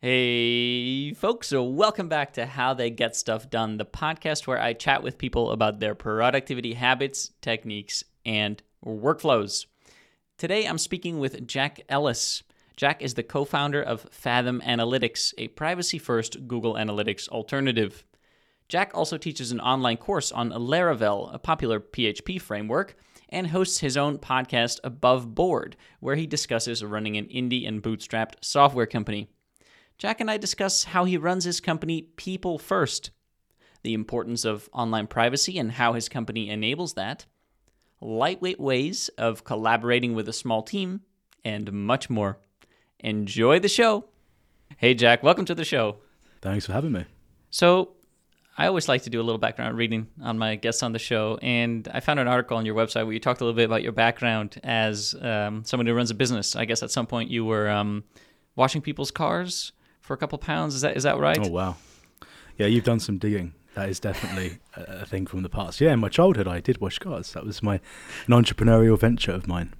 Hey, folks, so welcome back to How They Get Stuff Done, the podcast where I chat with people about their productivity habits, techniques, and workflows. Today I'm speaking with Jack Ellis. Jack is the co founder of Fathom Analytics, a privacy first Google Analytics alternative. Jack also teaches an online course on Laravel, a popular PHP framework, and hosts his own podcast, Above Board, where he discusses running an indie and bootstrapped software company. Jack and I discuss how he runs his company People First, the importance of online privacy and how his company enables that, lightweight ways of collaborating with a small team, and much more. Enjoy the show. Hey, Jack, welcome to the show. Thanks for having me. So, I always like to do a little background reading on my guests on the show, and I found an article on your website where you talked a little bit about your background as um, someone who runs a business. I guess at some point you were um, washing people's cars for a couple pounds. Is that is that right? Oh wow, yeah, you've done some digging. That is definitely a thing from the past. Yeah, in my childhood, I did wash cars. That was my an entrepreneurial venture of mine.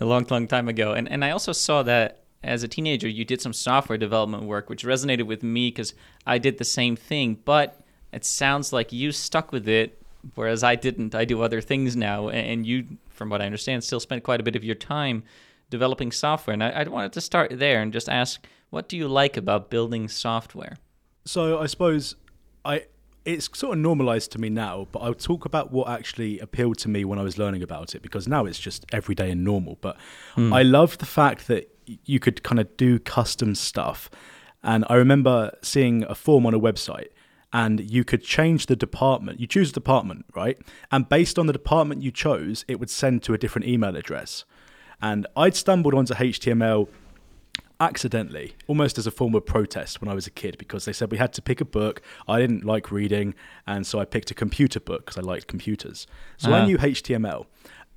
A long, long time ago, and and I also saw that as a teenager, you did some software development work, which resonated with me because I did the same thing. But it sounds like you stuck with it, whereas I didn't. I do other things now, and you, from what I understand, still spent quite a bit of your time developing software. And I, I wanted to start there and just ask what do you like about building software? So I suppose I it's sort of normalized to me now, but I'll talk about what actually appealed to me when I was learning about it because now it's just everyday and normal. But mm. I love the fact that you could kind of do custom stuff. And I remember seeing a form on a website and you could change the department. You choose a department, right? And based on the department you chose, it would send to a different email address. And I'd stumbled onto HTML accidentally, almost as a form of protest when I was a kid, because they said we had to pick a book. I didn't like reading, and so I picked a computer book because I liked computers. So uh-huh. I knew HTML.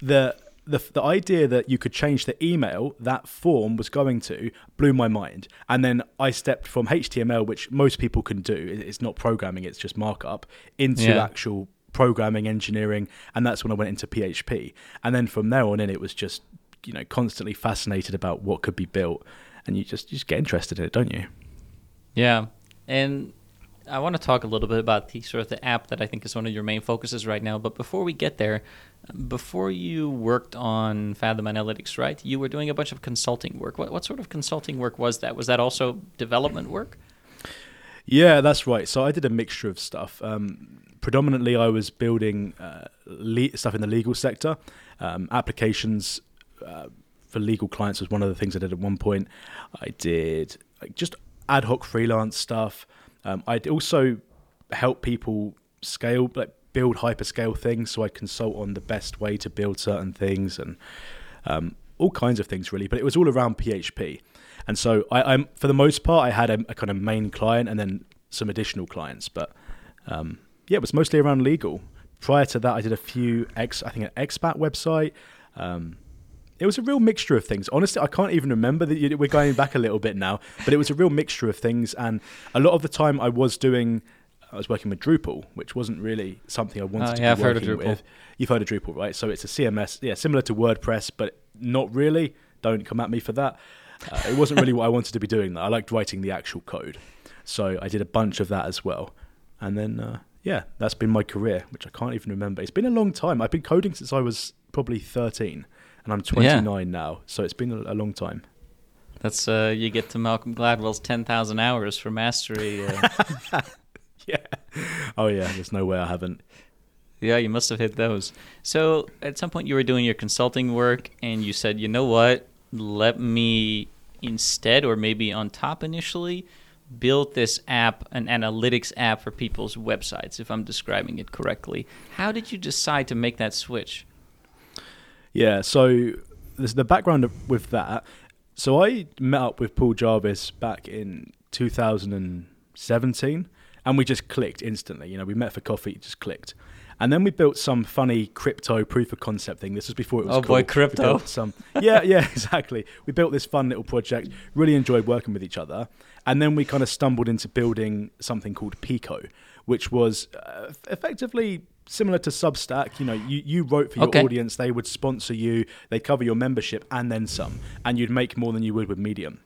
The the, the idea that you could change the email that form was going to blew my mind. And then I stepped from HTML, which most people can do, it's not programming, it's just markup, into yeah. actual programming, engineering. And that's when I went into PHP. And then from there on in, it was just, you know, constantly fascinated about what could be built and you just you just get interested in it, don't you? Yeah, and I want to talk a little bit about the sort of the app that I think is one of your main focuses right now. But before we get there, before you worked on Fathom Analytics, right? You were doing a bunch of consulting work. What what sort of consulting work was that? Was that also development work? Yeah, that's right. So I did a mixture of stuff. Um, predominantly, I was building uh, le- stuff in the legal sector, um, applications. Uh, for legal clients was one of the things I did at one point. I did like just ad hoc freelance stuff. Um, I'd also help people scale, like build hyperscale things. So I consult on the best way to build certain things and um, all kinds of things really. But it was all around PHP. And so I, am for the most part, I had a, a, kind of main client and then some additional clients. But um, yeah, it was mostly around legal. Prior to that, I did a few ex, I think an expat website. Um, it was a real mixture of things. Honestly, I can't even remember that we're going back a little bit now, but it was a real mixture of things. And a lot of the time, I was doing, I was working with Drupal, which wasn't really something I wanted uh, to yeah, be I've working heard of Drupal. with. You've heard of Drupal, right? So it's a CMS, yeah, similar to WordPress, but not really. Don't come at me for that. Uh, it wasn't really what I wanted to be doing. I liked writing the actual code, so I did a bunch of that as well. And then, uh, yeah, that's been my career, which I can't even remember. It's been a long time. I've been coding since I was probably 13 and I'm 29 yeah. now, so it's been a, a long time. That's uh, you get to Malcolm Gladwell's 10,000 hours for mastery. Uh. yeah. Oh yeah. There's no way I haven't. Yeah, you must have hit those. So at some point you were doing your consulting work, and you said, you know what? Let me instead, or maybe on top initially, build this app, an analytics app for people's websites, if I'm describing it correctly. How did you decide to make that switch? Yeah, so there's the background with that. So I met up with Paul Jarvis back in 2017, and we just clicked instantly. You know, we met for coffee, just clicked. And then we built some funny crypto proof of concept thing. This was before it was. Oh cool. boy, crypto! Some, yeah, yeah, exactly. We built this fun little project. Really enjoyed working with each other, and then we kind of stumbled into building something called Pico, which was uh, effectively similar to Substack, you know, you, you wrote for your okay. audience, they would sponsor you, they cover your membership and then some, and you'd make more than you would with Medium.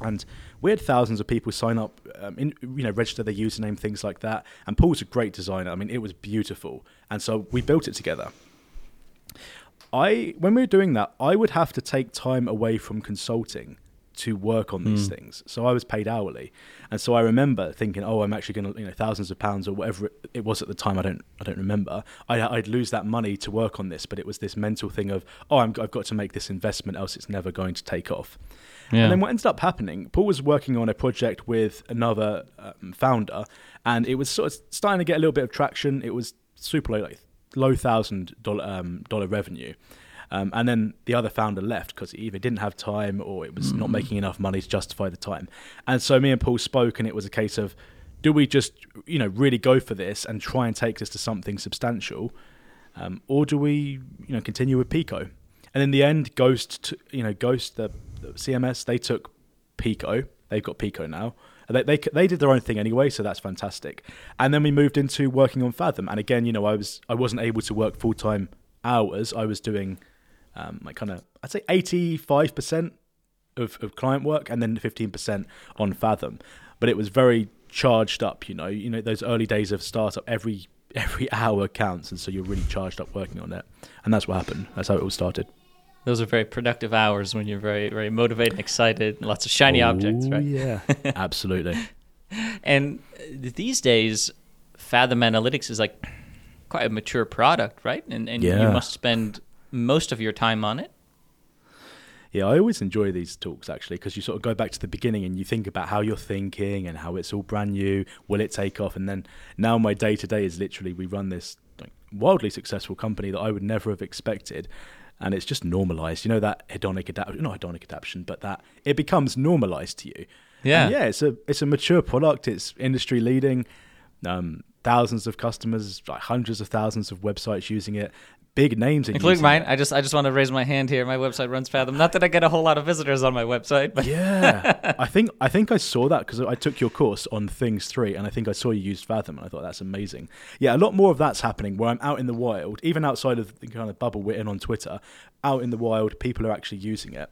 And we had thousands of people sign up, um, in, you know, register their username, things like that. And Paul's a great designer. I mean, it was beautiful. And so we built it together. I, when we were doing that, I would have to take time away from consulting to work on these mm. things. So I was paid hourly, and so I remember thinking, "Oh, I'm actually going to, you know, thousands of pounds or whatever it was at the time. I don't, I don't remember. I, would lose that money to work on this, but it was this mental thing of, oh, i have got to make this investment, else it's never going to take off. Yeah. And then what ended up happening, Paul was working on a project with another um, founder, and it was sort of starting to get a little bit of traction. It was super low, like low thousand dollar um, dollar revenue. Um, and then the other founder left because he either didn't have time or it was mm. not making enough money to justify the time. And so me and Paul spoke, and it was a case of, do we just you know really go for this and try and take this to something substantial, um, or do we you know continue with Pico? And in the end, Ghost, you know, Ghost, the, the CMS, they took Pico. They've got Pico now. They, they they did their own thing anyway, so that's fantastic. And then we moved into working on Fathom. And again, you know, I was I wasn't able to work full time hours. I was doing um, like kind of I'd say eighty five percent of of client work, and then fifteen percent on Fathom. But it was very charged up. You know, you know those early days of startup. Every every hour counts, and so you're really charged up working on it. And that's what happened. That's how it all started those are very productive hours when you're very very motivated and excited lots of shiny oh, objects right yeah absolutely and these days fathom analytics is like quite a mature product right and, and yeah. you must spend most of your time on it yeah, I always enjoy these talks actually because you sort of go back to the beginning and you think about how you're thinking and how it's all brand new. Will it take off? And then now my day to day is literally we run this wildly successful company that I would never have expected and it's just normalized. You know that hedonic adaptation, not hedonic adaptation, but that it becomes normalized to you. Yeah, and yeah. It's a it's a mature product. It's industry leading. Um, thousands of customers, like hundreds of thousands of websites using it big names, including mine. I just I just want to raise my hand here. My website runs Fathom. Not that I get a whole lot of visitors on my website, but yeah, I think I think I saw that because I took your course on Things Three, and I think I saw you use Fathom, and I thought that's amazing. Yeah, a lot more of that's happening where I'm out in the wild, even outside of the kind of bubble we're in on Twitter. Out in the wild, people are actually using it,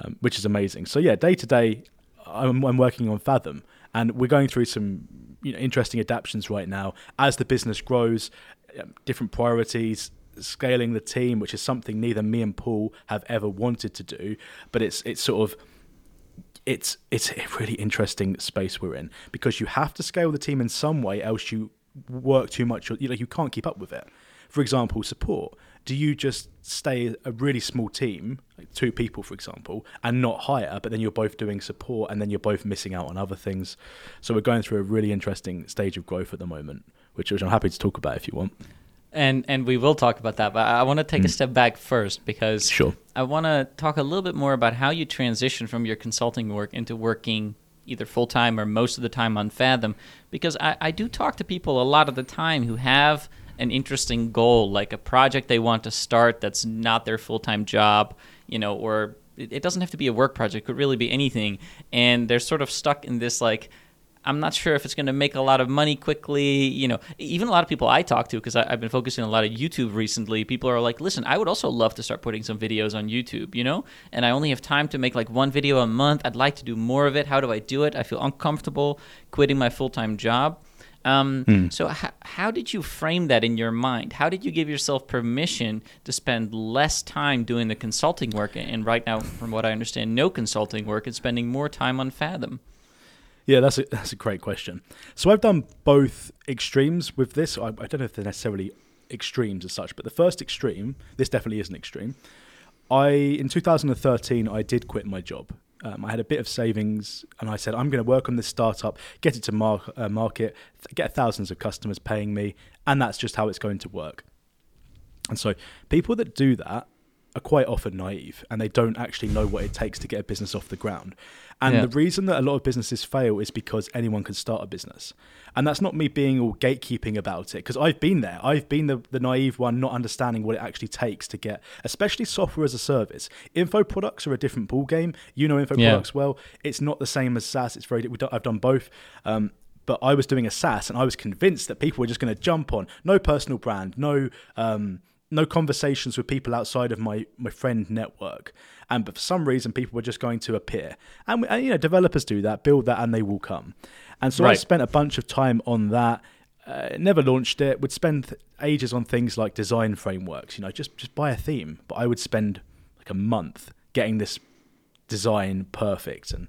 um, which is amazing. So yeah, day to day, I'm, I'm working on Fathom, and we're going through some you know interesting adaptations right now as the business grows um, different priorities scaling the team, which is something neither me and Paul have ever wanted to do. But it's it's sort of it's it's a really interesting space we're in because you have to scale the team in some way, else you work too much. You like you can't keep up with it. For example, support. Do you just stay a really small team, like two people, for example, and not hire, but then you're both doing support and then you're both missing out on other things? So we're going through a really interesting stage of growth at the moment, which, which I'm happy to talk about if you want and and we will talk about that but i want to take mm. a step back first because sure. i want to talk a little bit more about how you transition from your consulting work into working either full-time or most of the time on fathom because I, I do talk to people a lot of the time who have an interesting goal like a project they want to start that's not their full-time job you know or it, it doesn't have to be a work project it could really be anything and they're sort of stuck in this like I'm not sure if it's going to make a lot of money quickly. You know, even a lot of people I talk to, because I've been focusing a lot of YouTube recently, people are like, listen, I would also love to start putting some videos on YouTube, you know? And I only have time to make like one video a month. I'd like to do more of it. How do I do it? I feel uncomfortable quitting my full time job. Um, mm. So, h- how did you frame that in your mind? How did you give yourself permission to spend less time doing the consulting work? And right now, from what I understand, no consulting work and spending more time on Fathom? Yeah, that's a that's a great question. So I've done both extremes with this. I, I don't know if they're necessarily extremes as such, but the first extreme, this definitely is an extreme. I in 2013 I did quit my job. Um, I had a bit of savings, and I said I'm going to work on this startup, get it to mar- uh, market, get thousands of customers paying me, and that's just how it's going to work. And so people that do that are quite often naive and they don't actually know what it takes to get a business off the ground. And yeah. the reason that a lot of businesses fail is because anyone can start a business. And that's not me being all gatekeeping about it, because I've been there. I've been the, the naive one, not understanding what it actually takes to get, especially software as a service. Info products are a different ball game. You know info yeah. products well. It's not the same as SaaS. It's very. I've done both. Um, but I was doing a SaaS, and I was convinced that people were just going to jump on. No personal brand, no um, no conversations with people outside of my my friend network. And but for some reason, people were just going to appear, and, and you know, developers do that, build that, and they will come. And so right. I spent a bunch of time on that. Uh, never launched it. Would spend ages on things like design frameworks. You know, just just buy a theme. But I would spend like a month getting this design perfect, and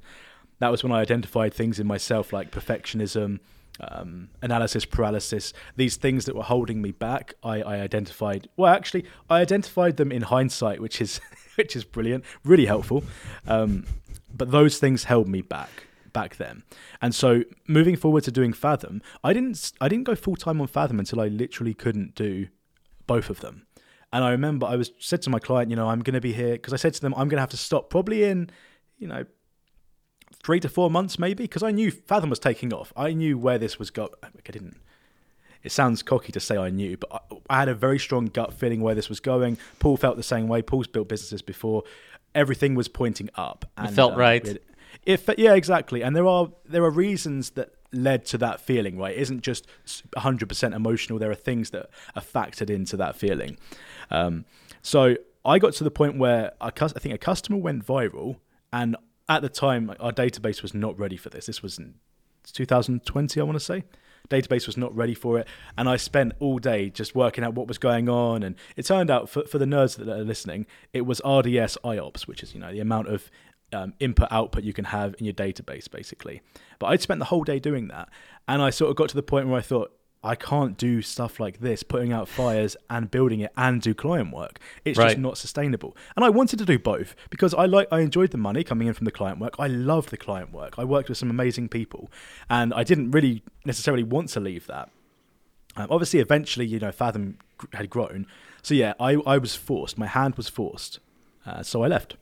that was when I identified things in myself like perfectionism, um, analysis paralysis, these things that were holding me back. I, I identified. Well, actually, I identified them in hindsight, which is which is brilliant, really helpful. Um, but those things held me back back then. And so moving forward to doing Fathom, I didn't I didn't go full time on Fathom until I literally couldn't do both of them. And I remember I was said to my client, you know, I'm going to be here because I said to them I'm going to have to stop probably in, you know, 3 to 4 months maybe because I knew Fathom was taking off. I knew where this was going. I didn't it sounds cocky to say I knew, but I, I, had a very strong gut feeling where this was going. Paul felt the same way. Paul's built businesses before. Everything was pointing up. And, it felt um, right. If yeah, exactly. And there are there are reasons that led to that feeling. Right, it isn't just 100% emotional. There are things that are factored into that feeling. Um, so I got to the point where I think a customer went viral, and at the time our database was not ready for this. This was in 2020, I want to say database was not ready for it and i spent all day just working out what was going on and it turned out for, for the nerds that are listening it was rds iops which is you know the amount of um, input output you can have in your database basically but i'd spent the whole day doing that and i sort of got to the point where i thought I can't do stuff like this, putting out fires and building it and do client work. It's right. just not sustainable. And I wanted to do both because I like I enjoyed the money coming in from the client work. I loved the client work. I worked with some amazing people, and I didn't really necessarily want to leave that. Um, obviously, eventually, you know, Fathom had grown, so yeah, I I was forced. My hand was forced, uh, so I left.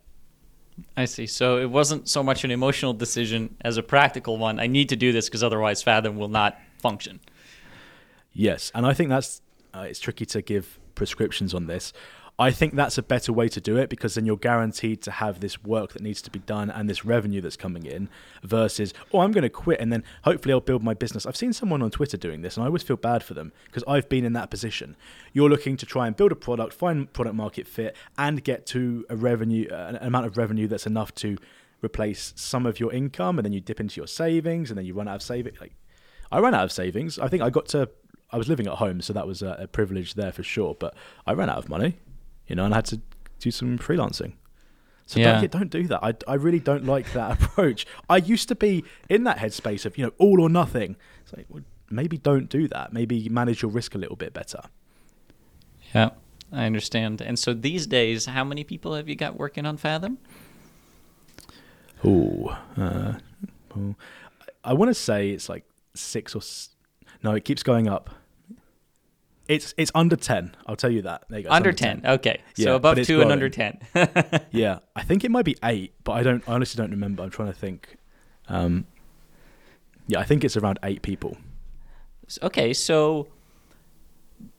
I see. So it wasn't so much an emotional decision as a practical one. I need to do this because otherwise Fathom will not function. Yes, and I think that's uh, it's tricky to give prescriptions on this. I think that's a better way to do it because then you're guaranteed to have this work that needs to be done and this revenue that's coming in versus, oh, I'm going to quit and then hopefully I'll build my business. I've seen someone on Twitter doing this and I always feel bad for them because I've been in that position. You're looking to try and build a product, find product market fit, and get to a revenue, uh, an amount of revenue that's enough to replace some of your income and then you dip into your savings and then you run out of savings. Like, I ran out of savings. I think I got to I was living at home, so that was a, a, privilege there for sure. But I ran out of money, you know, and I had to do some freelancing. So yeah. don't, don't do that. I, I really don't like that approach. I used to be in that headspace of you know all or nothing. It's like well, maybe don't do that. Maybe manage your risk a little bit better. Yeah, I understand. And so these days, how many people have you got working on Fathom? Ooh, uh, oh, I want to say it's like six or no, it keeps going up. It's it's under ten. I'll tell you that. There you go. Under, under 10. 10. Okay. Yeah, so above two growing. and under ten. yeah, I think it might be eight, but I don't. I honestly don't remember. I'm trying to think. Um, yeah, I think it's around eight people. Okay, so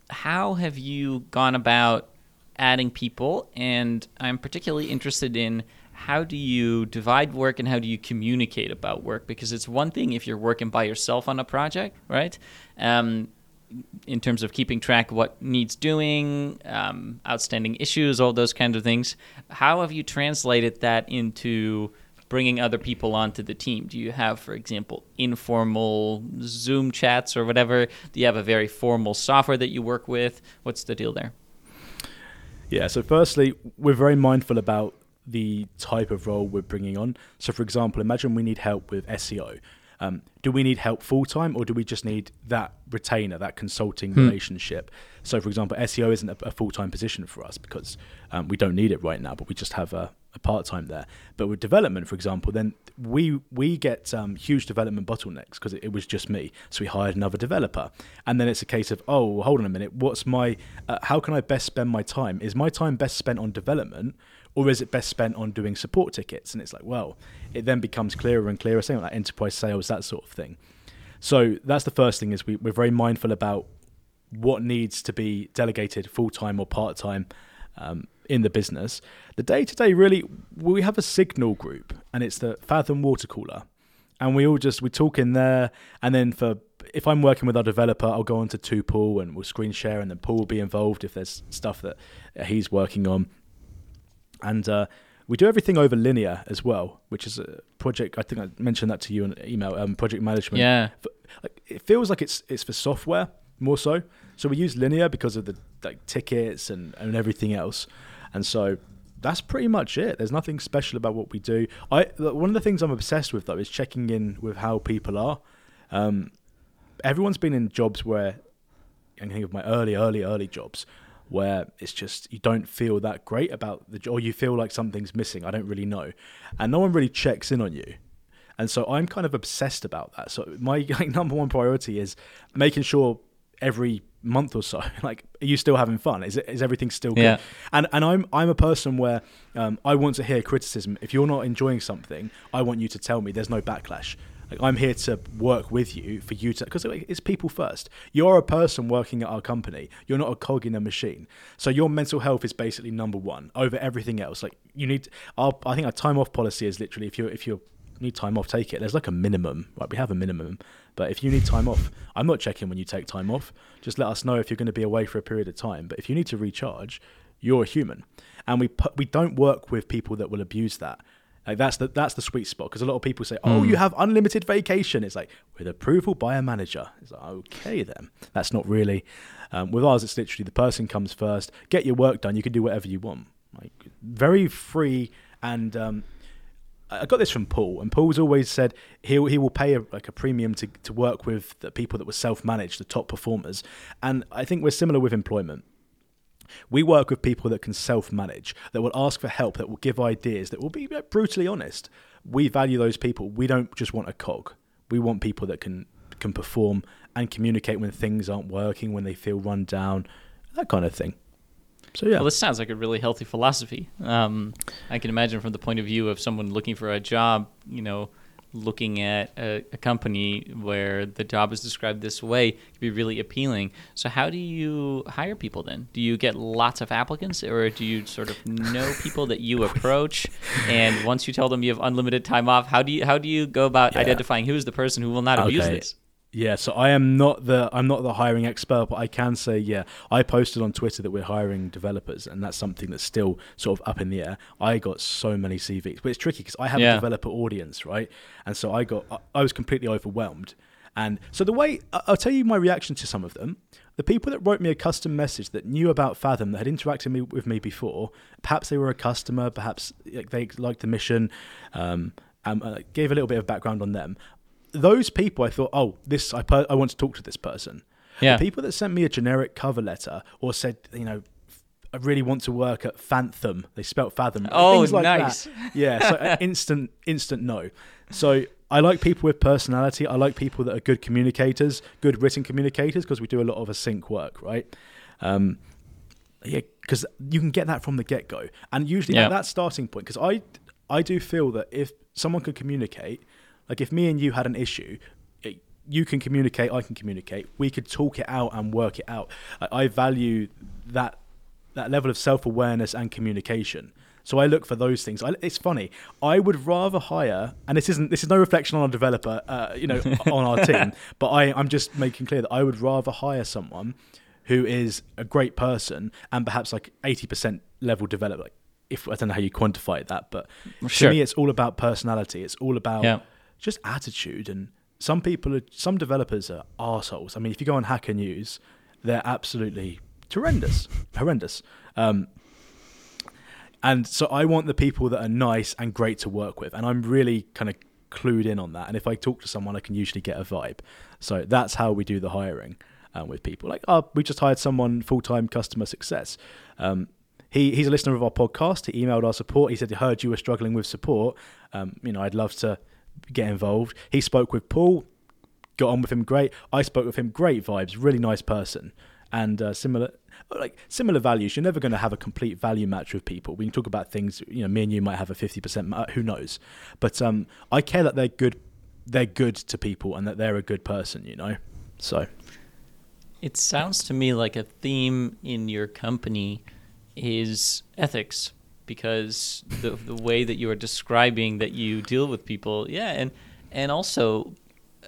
how have you gone about adding people? And I'm particularly interested in how do you divide work and how do you communicate about work? Because it's one thing if you're working by yourself on a project, right? Um, in terms of keeping track of what needs doing, um, outstanding issues, all those kinds of things. How have you translated that into bringing other people onto the team? Do you have, for example, informal Zoom chats or whatever? Do you have a very formal software that you work with? What's the deal there? Yeah, so firstly, we're very mindful about the type of role we're bringing on. So, for example, imagine we need help with SEO. Um, do we need help full time or do we just need that retainer, that consulting hmm. relationship? So, for example, SEO isn't a, a full time position for us because um, we don't need it right now, but we just have a, a part time there. But with development, for example, then we we get um, huge development bottlenecks because it, it, was just me. So we hired another developer, and then it's a case of oh, hold on a minute, what's my uh, how can I best spend my time? Is my time best spent on development? Or is it best spent on doing support tickets? And it's like, well, it then becomes clearer and clearer, saying like enterprise sales, that sort of thing. So that's the first thing is we, we're very mindful about what needs to be delegated full time or part time um, in the business. The day to day, really, we have a signal group, and it's the Fathom Water Cooler, and we all just we talk in there, and then for if I'm working with our developer, I'll go onto to Paul and we'll screen share, and then Paul will be involved if there's stuff that he's working on. And uh, we do everything over Linear as well, which is a project. I think I mentioned that to you in email. Um, project management. Yeah. It feels like it's it's for software more so. So we use Linear because of the like tickets and, and everything else. And so that's pretty much it. There's nothing special about what we do. I one of the things I'm obsessed with though is checking in with how people are. Um, everyone's been in jobs where I think of my early, early, early jobs where it's just you don't feel that great about the job, or you feel like something's missing. I don't really know, and no one really checks in on you. And so I'm kind of obsessed about that. So my like, number one priority is making sure every month or so like are you still having fun is is everything still good Yeah. and and i'm i'm a person where um, i want to hear criticism if you're not enjoying something i want you to tell me there's no backlash like i'm here to work with you for you to because it's people first you're a person working at our company you're not a cog in a machine so your mental health is basically number one over everything else like you need our, i think our time off policy is literally if you're if you're need time off, take it. There's like a minimum. Right, we have a minimum, but if you need time off, I'm not checking when you take time off. Just let us know if you're going to be away for a period of time. But if you need to recharge, you're a human, and we we don't work with people that will abuse that. Like that's the that's the sweet spot because a lot of people say, "Oh, you have unlimited vacation." It's like with approval by a manager. It's like okay then. That's not really. Um, with ours, it's literally the person comes first. Get your work done. You can do whatever you want. Like very free and um, I got this from Paul, and Paul's always said he he will pay a, like a premium to to work with the people that were self managed, the top performers, and I think we're similar with employment. We work with people that can self manage, that will ask for help, that will give ideas, that will be brutally honest. We value those people. We don't just want a cog. We want people that can can perform and communicate when things aren't working, when they feel run down, that kind of thing. So yeah, Well, this sounds like a really healthy philosophy. Um, I can imagine from the point of view of someone looking for a job, you know, looking at a, a company where the job is described this way could be really appealing. So, how do you hire people then? Do you get lots of applicants, or do you sort of know people that you approach? And once you tell them you have unlimited time off, how do you how do you go about Yeah. identifying who's the person who will not abuse this? Yeah, so I am not the I'm not the hiring expert, but I can say yeah. I posted on Twitter that we're hiring developers, and that's something that's still sort of up in the air. I got so many CVs, but it's tricky because I have Yeah. a developer audience, right? And so I got I- I was completely overwhelmed. And so the way I'll tell you my reaction to some of them. The people that wrote me a custom message that knew about Fathom that had interacted me, with me before, perhaps they were a customer, perhaps they liked the mission, um, and uh, gave a little bit of background on them those people, I thought, oh, this I per- I want to talk to this person. Yeah. The people that sent me a generic cover letter or said, you know, I really want to work at Fathom. They spelt Fathom. Oh, things like nice. That. Yeah. So uh, instant, instant no. So I like people with personality. I like people that are good communicators, good written communicators, because we do a lot of async work, right? Um, yeah, because you can get that from the get go, and usually Yeah. at that starting point, because I I do feel that if someone could communicate, like if me and you had an issue, it, you can communicate, I can communicate, we could talk it out and work it out. I, I value that that level of self awareness and communication. So I look for those things. I, it's funny. I would rather hire, and this isn't this is no reflection on our developer, uh, you know, on our team, but I I'm just making clear that I would rather hire someone who is a great person and perhaps like 80% level developer. If I don't know how you quantify that, but Sure. to me, it's all about personality. It's all about Yeah. Just attitude. And some people, are, some developers are assholes. I mean, if you go on Hacker News, they're absolutely horrendous, horrendous. Um, and so I want the people that are nice and great to work with, and I'm really kind of clued in on that. And if I talk to someone, I can usually get a vibe. So that's how we do the hiring um, with people. Like, oh, we just hired someone full time customer success. Um, he, he's a listener of our podcast. He emailed our support. He said he heard you were struggling with support. Um, you know, I'd love to get involved. He spoke with Paul, got on with him great. I spoke with him, great vibes, really nice person, and uh, similar like similar values. You're never going to have a complete value match with people. We can talk about things. You know, me and you might have a fifty percent. Who knows? But um, I care that they're good. They're good to people, and that they're a good person. You know, so It sounds to me like a theme in your company is ethics because the the way that you are describing that you deal with people, yeah, and and also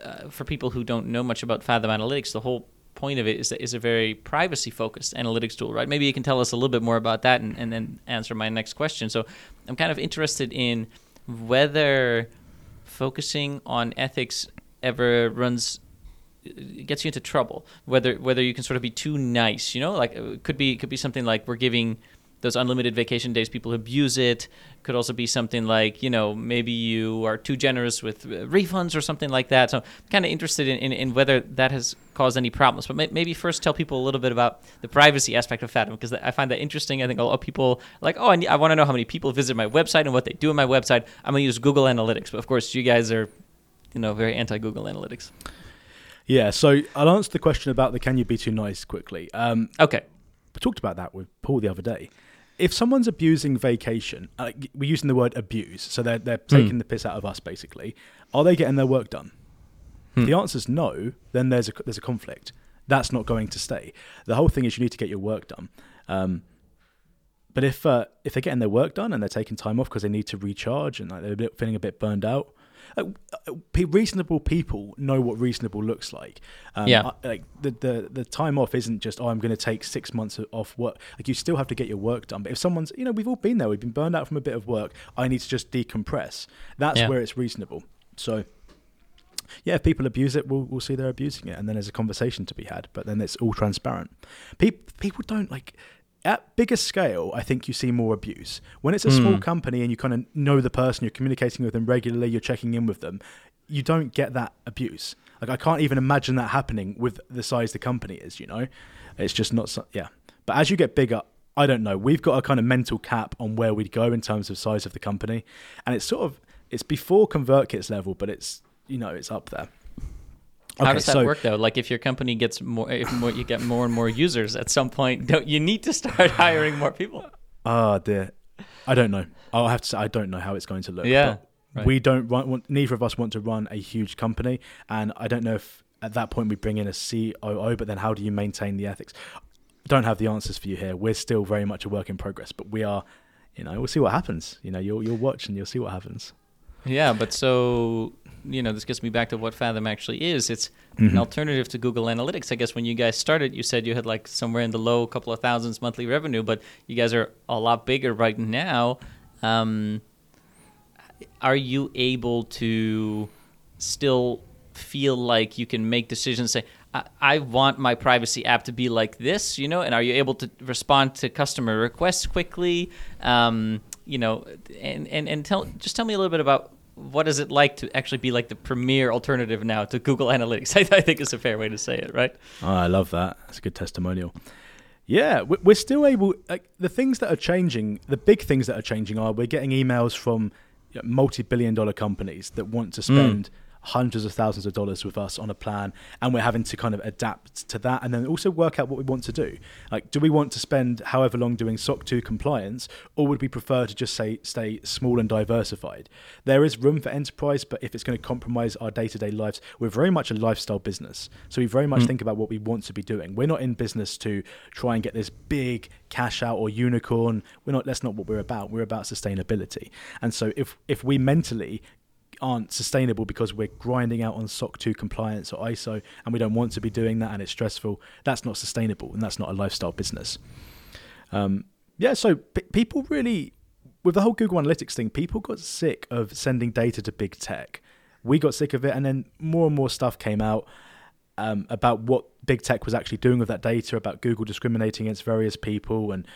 uh, for people who don't know much about Fathom Analytics, the whole point of it is that is a very privacy focused analytics tool, right? Maybe you can tell us a little bit more about that and, and then answer my next question. So I'm kind of interested in whether focusing on ethics ever runs gets you into trouble whether whether you can sort of be too nice you know like it could be could be something like we're giving those unlimited vacation days people abuse it could also be something like you know maybe you are too generous with refunds or something like that so i'm kind of interested in, in, in, whether that has caused any problems but may, maybe first tell people a little bit about the privacy aspect of fathom because i find that interesting i think a lot of people like oh i, I want to know how many people visit my website and what they do on my website i'm going to use google analytics but of course you guys are you know very anti google analytics yeah, so I'll answer the question about the can you be too nice quickly. Um, okay. We talked about that with Paul the other day. If someone's abusing vacation, uh, we're using the word abuse, so they're, they're hmm. taking mm. the piss out of us basically. Are they getting their work done? Hmm. The answer is no, then there's a, there's a conflict. That's not going to stay. The whole thing is you need to get your work done. Um, but if uh, if they're getting their work done and they're taking time off because they need to recharge and like, they're feeling a bit burned out, uh, reasonable people know what reasonable looks like. Um, yeah. like the, the the time off isn't just oh I'm going to take six months off work. Like you still have to get your work done. But if someone's you know we've all been there. We've been burned out from a bit of work. I need to just decompress. That's yeah. where it's reasonable. So. Yeah, if people abuse it, we'll, we'll see they're abusing it, and then there's a conversation to be had. But then it's all transparent. People people don't like at bigger scale, I think you see more abuse. When it's a mm. small company and you kind of know the person, you're communicating with them regularly, you're checking in with them, you don't get that abuse. Like I can't even imagine that happening with the size the company is. You know, it's just not. So, yeah. But as you get bigger, I don't know. We've got a kind of mental cap on where we'd go in terms of size of the company, and it's sort of it's before ConvertKit's level, but it's you know it's up there. How does that so, work though? Like if your company gets more, if more, you get more and more users at some point, don't you need to start hiring more people? Ah, uh, dear, I don't know. I'll have to say I don't know how it's going to look. Yeah, right. we don't want. Neither of us want to run a huge company, and I don't know if at that point we bring in a COO. But then, how do you maintain the ethics? Don't have the answers for you here. We're still very much a work in progress, but we are. You know, we'll see what happens. You know, you'll you'll watch and you'll see what happens. Yeah, but so you know, this gets me back to what Fathom actually is. It's mm-hmm. an alternative to Google Analytics. I guess when you guys started, you said you had like somewhere in the low couple of thousands monthly revenue, but you guys are a lot bigger right now. Um, are you able to still feel like you can make decisions? Say, I, I want my privacy app to be like this, you know, and are you able to respond to customer requests quickly? Um, you know, and, and, and tell just tell me a little bit about what is it like to actually be like the premier alternative now to Google Analytics? I, I think is a fair way to say it, right? Oh, I love that. That's a good testimonial. Yeah, we're still able. Like, the things that are changing, the big things that are changing are we're getting emails from you know, multi-billion-dollar companies that want to spend. Mm hundreds of thousands of dollars with us on a plan and we're having to kind of adapt to that and then also work out what we want to do. Like do we want to spend however long doing soc 2 compliance or would we prefer to just say stay small and diversified? There is room for enterprise but if it's going to compromise our day-to-day lives we're very much a lifestyle business. So we very much mm. think about what we want to be doing. We're not in business to try and get this big cash out or unicorn. We're not that's not what we're about. We're about sustainability. And so if if we mentally aren't sustainable because we're grinding out on SOC 2 compliance or ISO and we don't want to be doing that and it's stressful, that's not sustainable and that's not a lifestyle business. Um, yeah, so p- people really, with the whole Google Analytics thing, people got sick of sending data to big tech. We got sick of it, and then more and more stuff came out um, about what big tech was actually doing with that data, about Google discriminating against various people, and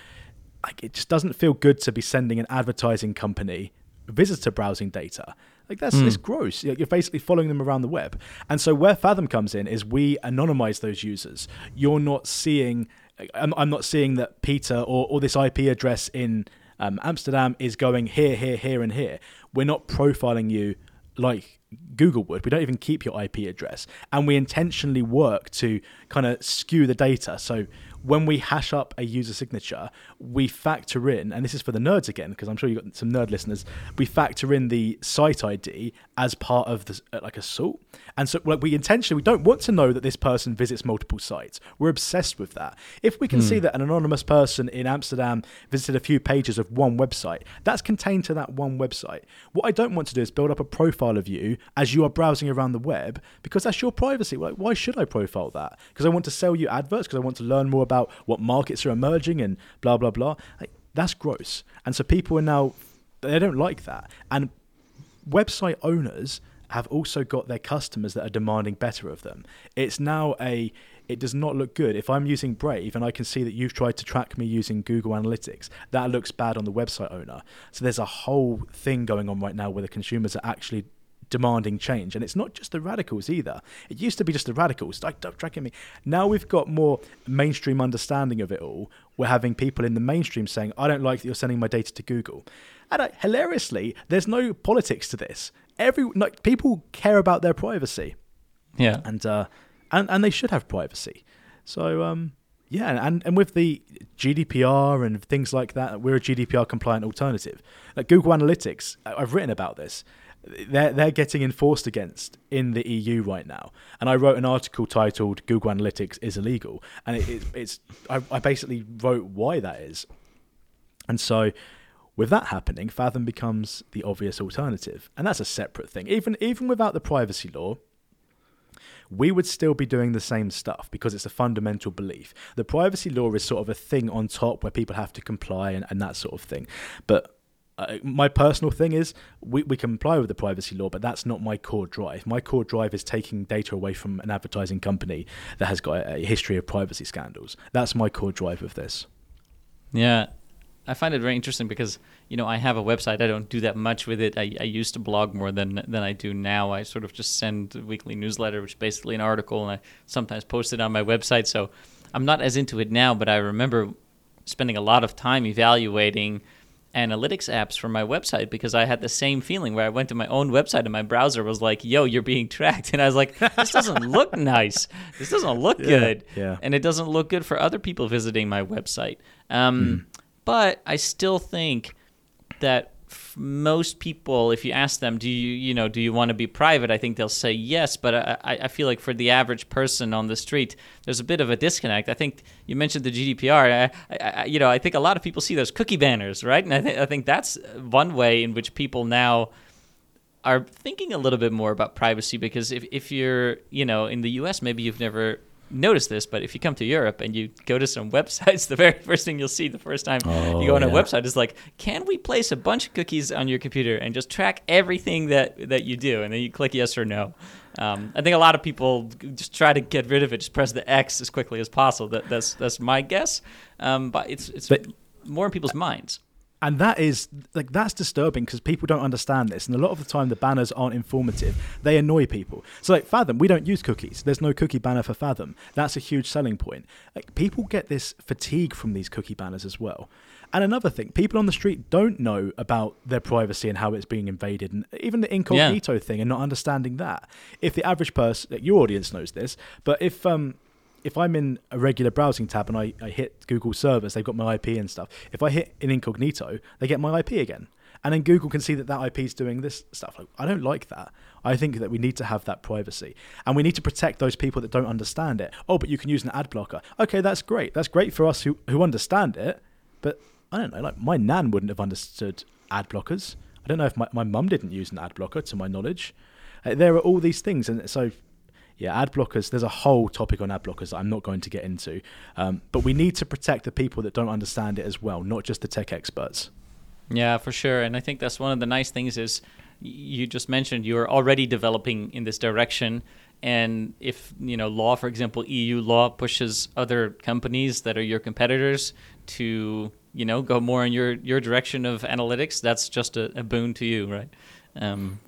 like it just doesn't feel good to be sending an advertising company visitor browsing data. Like that's mm. it's gross. You're basically following them around the web. And so where Fathom comes in is we anonymize those users. You're not seeing. I'm, I'm not seeing that Peter or, or this IP address in um, Amsterdam is going here, here, here, and here. We're not profiling you like Google would. We don't even keep your IP address, and we intentionally work to kind of skew the data. So when we hash up a user signature, we factor in, and this is for the nerds again, because I'm sure you've got some nerd listeners, we factor in the site ID as part of the, uh, like a salt. And so like we intentionally, we don't want to know that this person visits multiple sites. We're obsessed with that. If we can see that an anonymous person in Amsterdam visited a few pages of one website, that's contained to that one website. What I don't want to do is build up a profile of you as you are browsing around the web because that's your privacy. Like, why should I profile that? Because I want to sell you adverts, because I want to learn more about what markets are emerging and blah, blah, blah. Like, that's gross. And so people are now, they don't like that. And website owners have also got their customers that are demanding better of them. It's now a it does not look good. If I'm using Brave and I can see that you've tried to track me using Google Analytics, that looks bad on the website owner. So there's a whole thing going on right now where the consumers are actually demanding change. And it's not just the radicals either. It used to be just the radicals, like tracking me. Now we've got more mainstream understanding of it all. We're having people in the mainstream saying, I don't like that you're sending my data to Google. And hilariously, there's no politics to this. Every like people care about their privacy. Yeah. And uh and, and they should have privacy. So um yeah, and, and with the GDPR and things like that, we're a GDPR compliant alternative. Like Google Analytics, I've written about this they're they're getting enforced against in the EU right now. And I wrote an article titled "Google Analytics is illegal," and it, it, it's I, I basically wrote why that is. And so, with that happening, Fathom becomes the obvious alternative, and that's a separate thing. Even even without the privacy law, we would still be doing the same stuff because it's a fundamental belief. The privacy law is sort of a thing on top where people have to comply and, and that sort of thing. But uh, my personal thing is we, we comply with the privacy law, but that's not my core drive. My core drive is taking data away from an advertising company that has got a, history of privacy scandals. That's my core drive of this. Yeah, I find it very interesting because you know I have a website. I don't do that much with it. I, I used to blog more than than I do now. I sort of just send a weekly newsletter, which is basically an article, and I sometimes post it on my website. So I'm not as into it now, but I remember spending a lot of time evaluating analytics apps for my website because I had the same feeling where I went to my own website and my browser was like, "Yo, you're being tracked," and I was like, "This doesn't look nice. This doesn't look yeah, good, yeah. and it doesn't look good for other people visiting my website." Um, mm. But I still think that most people, if you ask them, do you you know do you want to be private? I think they'll say yes. But I, I feel like for the average person on the street, there's a bit of a disconnect. I think you mentioned the GDPR. I, I, you know I think a lot of people see those cookie banners, right? And I think I think that's one way in which people now are thinking a little bit more about privacy because if, if you're you know in the US maybe you've never notice this, but if you come to Europe and you go to some websites, the very first thing you'll see the first time oh, you go on yeah. a website is like, can we place a bunch of cookies on your computer and just track everything that that you do? And then you click yes or no. Um, I think a lot of people just try to get rid of it, just press the X as quickly as possible. That, that's that's my guess, um, but it's it's but, more in people's minds and that is like that's disturbing because people don't understand this and a lot of the time the banners aren't informative. They annoy people. So like fathom we don't use cookies. There's no cookie banner for fathom. That's a huge selling point. Like people get this fatigue from these cookie banners as well. And another thing people on the street don't know about their privacy and how it's being invaded and even the incognito yeah. thing and not understanding that. If the average person your audience knows this but if um if I'm in a regular browsing tab and I, I hit Google servers, they've got my IP and stuff. If I hit in incognito, they get my IP again. And then Google can see that that IP is doing this stuff. Like, I don't like that. I think that we need to have that privacy. And we need to protect those people that don't understand it. Oh, but you can use an ad blocker. Okay, that's great. That's great for us who, who understand it. But I don't know, like my nan wouldn't have understood ad blockers. I don't know if my, my mum didn't use an ad blocker to my knowledge. Uh, there are all these things. And so yeah, ad blockers. There's a whole topic on ad blockers that I'm not going to get into, um, but we need to protect the people that don't understand it as well, not just the tech experts. Yeah, for sure. And I think that's one of the nice things is you just mentioned you're already developing in this direction. And if you know law, for example, EU law pushes other companies that are your competitors to you know go more in your your direction of analytics, that's just a, a boon to you, right? Um,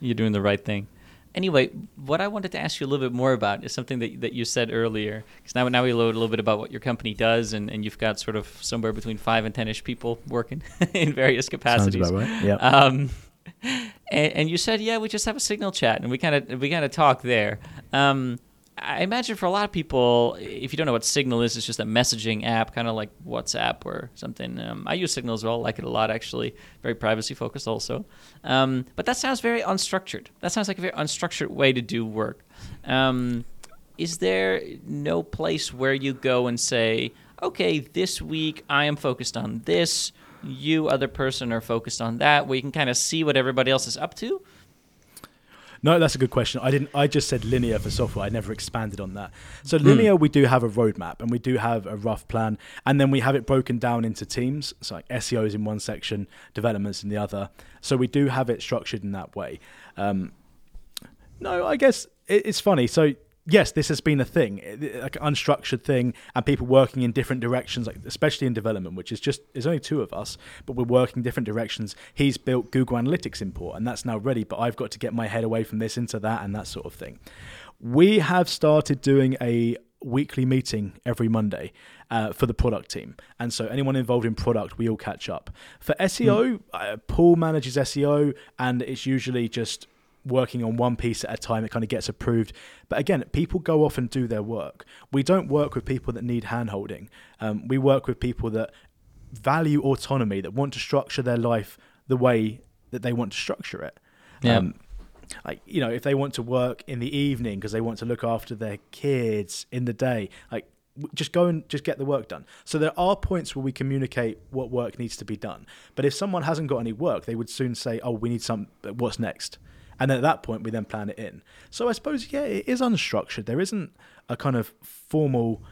you're doing the right thing. Anyway, what I wanted to ask you a little bit more about is something that, that you said earlier. Because now, now we know a little bit about what your company does, and, and you've got sort of somewhere between five and ten ish people working in various capacities. Sounds about right. Yeah. Um, and, and, you said, yeah, we just have a signal chat, and we kind of we kind of talk there. Um, I imagine for a lot of people, if you don't know what Signal is, it's just a messaging app, kind of like WhatsApp or something. Um, I use Signal as well, like it a lot actually. Very privacy focused also. Um, but that sounds very unstructured. That sounds like a very unstructured way to do work. Um, is there no place where you go and say, okay, this week I am focused on this, you, other person, are focused on that, where you can kind of see what everybody else is up to? No, that's a good question. I didn't. I just said linear for software. I never expanded on that. So hmm. linear, mm. we do have a roadmap and we do have a rough plan, and then we have it broken down into teams. So like SEO is in one section, developments in the other. So we do have it structured in that way. Um, no, I guess it, it's funny. So yes, this has been a thing, like an unstructured thing, and people working in different directions, like especially in development, which is just there's only two of us, but we're working different directions. He's built Google Analytics import, and that's now ready, but I've got to get my head away from this into that and that sort of thing. We have started doing a weekly meeting every Monday uh, for the product team. And so anyone involved in product, we all catch up. For SEO, mm. uh, Paul manages SEO, and it's usually just working on one piece at a time. It kind of gets approved. But again, people go off and do their work. We don't work with people that need handholding. Um, we work with people that value autonomy, that want to structure their life the way that they want to structure it. Yeah. Um, like you know, if they want to work in the evening because they want to look after their kids in the day, like just go and just get the work done. So there are points where we communicate what work needs to be done. But if someone hasn't got any work, they would soon say, "Oh, we need some. What's next?" And at that point we then plan it in. So I suppose yeah, it is unstructured. There isn't a kind of formal.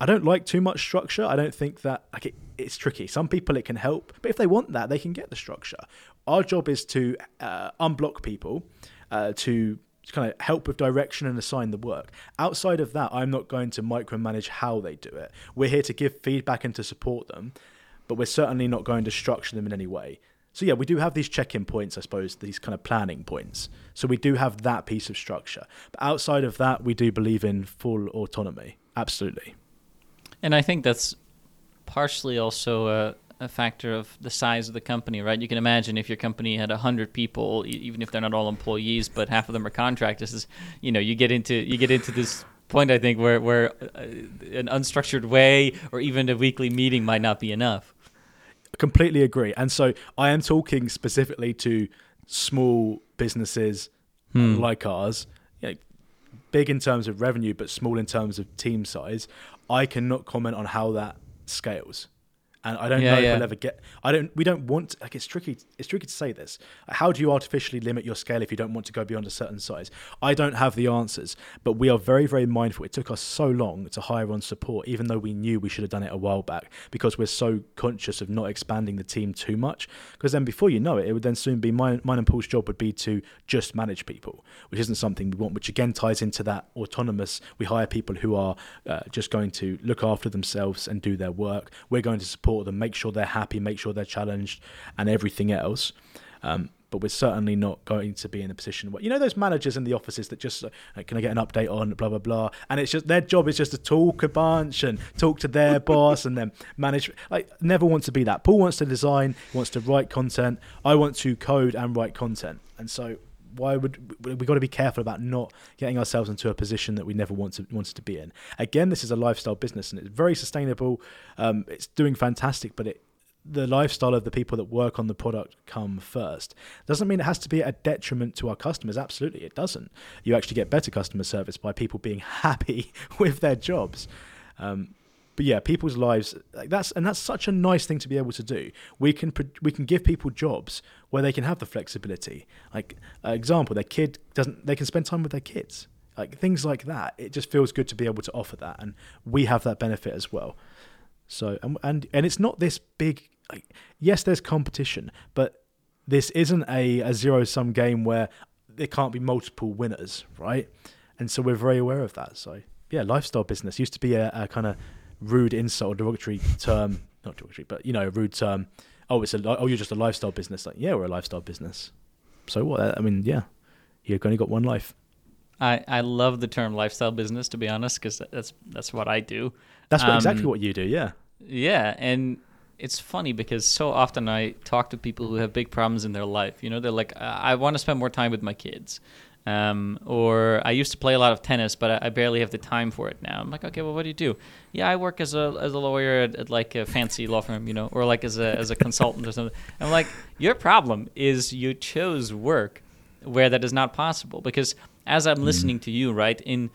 I don't like too much structure. I don't think that like it, it's tricky. Some people it can help, but if they want that, they can get the structure. Our job is to uh, unblock people, uh, to kind of help with direction and assign the work. Outside of that, I'm not going to micromanage how they do it. We're here to give feedback and to support them, but we're certainly not going to structure them in any way. So yeah, we do have these check-in points, I suppose, these kind of planning points. So we do have that piece of structure. But outside of that, we do believe in full autonomy. Absolutely. And I think that's partially also a, a factor of the size of the company, right? You can imagine if your company had 100 people, even if they're not all employees, but half of them are contractors, you know, you get into you get into this point I think where where uh, an unstructured way or even a weekly meeting might not be enough completely agree. And so I am talking specifically to small businesses hmm. like ours, you know, big in terms of revenue, but small in terms of team size. I cannot comment on how that scales and I don't yeah, know yeah. if we'll ever get. I don't. We don't want. Like it's tricky. It's tricky to say this. How do you artificially limit your scale if you don't want to go beyond a certain size? I don't have the answers, but we are very, very mindful. It took us so long to hire on support, even though we knew we should have done it a while back, because we're so conscious of not expanding the team too much. Because then, before you know it, it would then soon be mine. Mine and Paul's job would be to just manage people, which isn't something we want. Which again ties into that autonomous. We hire people who are uh, just going to look after themselves and do their work. We're going to support support them, make sure they're happy, make sure they're challenged, and everything else. Um, but we're certainly not going to be in a position where you know those managers in the offices that just like, can I get an update on blah blah blah, and it's just their job is just to talk a bunch and talk to their boss and then manage. Like never want to be that. Paul wants to design, wants to write content. I want to code and write content, and so why would we got to be careful about not getting ourselves into a position that we never want to, wanted to be in? Again, this is a lifestyle business and it's very sustainable. Um, it's doing fantastic, but it the lifestyle of the people that work on the product come first. Doesn't mean it has to be a detriment to our customers. Absolutely, it doesn't. You actually get better customer service by people being happy with their jobs. Um, but yeah, people's lives like that's and that's such a nice thing to be able to do. We can we can give people jobs where they can have the flexibility. Like uh, example, their kid doesn't they can spend time with their kids. Like things like that. It just feels good to be able to offer that, and we have that benefit as well. So and and, and it's not this big. Like, yes, there's competition, but this isn't a, a zero sum game where there can't be multiple winners, right? And so we're very aware of that. So yeah, lifestyle business used to be a, a kind of rude insult or derogatory term, not derogatory, but you know, a rude term. Oh, it's a oh, you're just a lifestyle business. Like, yeah, we're a lifestyle business. So what? I mean, yeah, you've only got one life. I, I love the term lifestyle business to be honest because that's that's what I do. That's what, um, exactly what you do. Yeah. Yeah, and it's funny because so often I talk to people who have big problems in their life. You know, they're like, I want to spend more time with my kids, Um, or I used to play a lot of tennis, but I, I barely have the time for it now. I'm like, okay, well, what do you do? Yeah, I work as a as a lawyer at, at like a fancy law firm, you know, or like as a as a consultant or something. I'm like, your problem is you chose work where that is not possible because as I'm listening to you, right in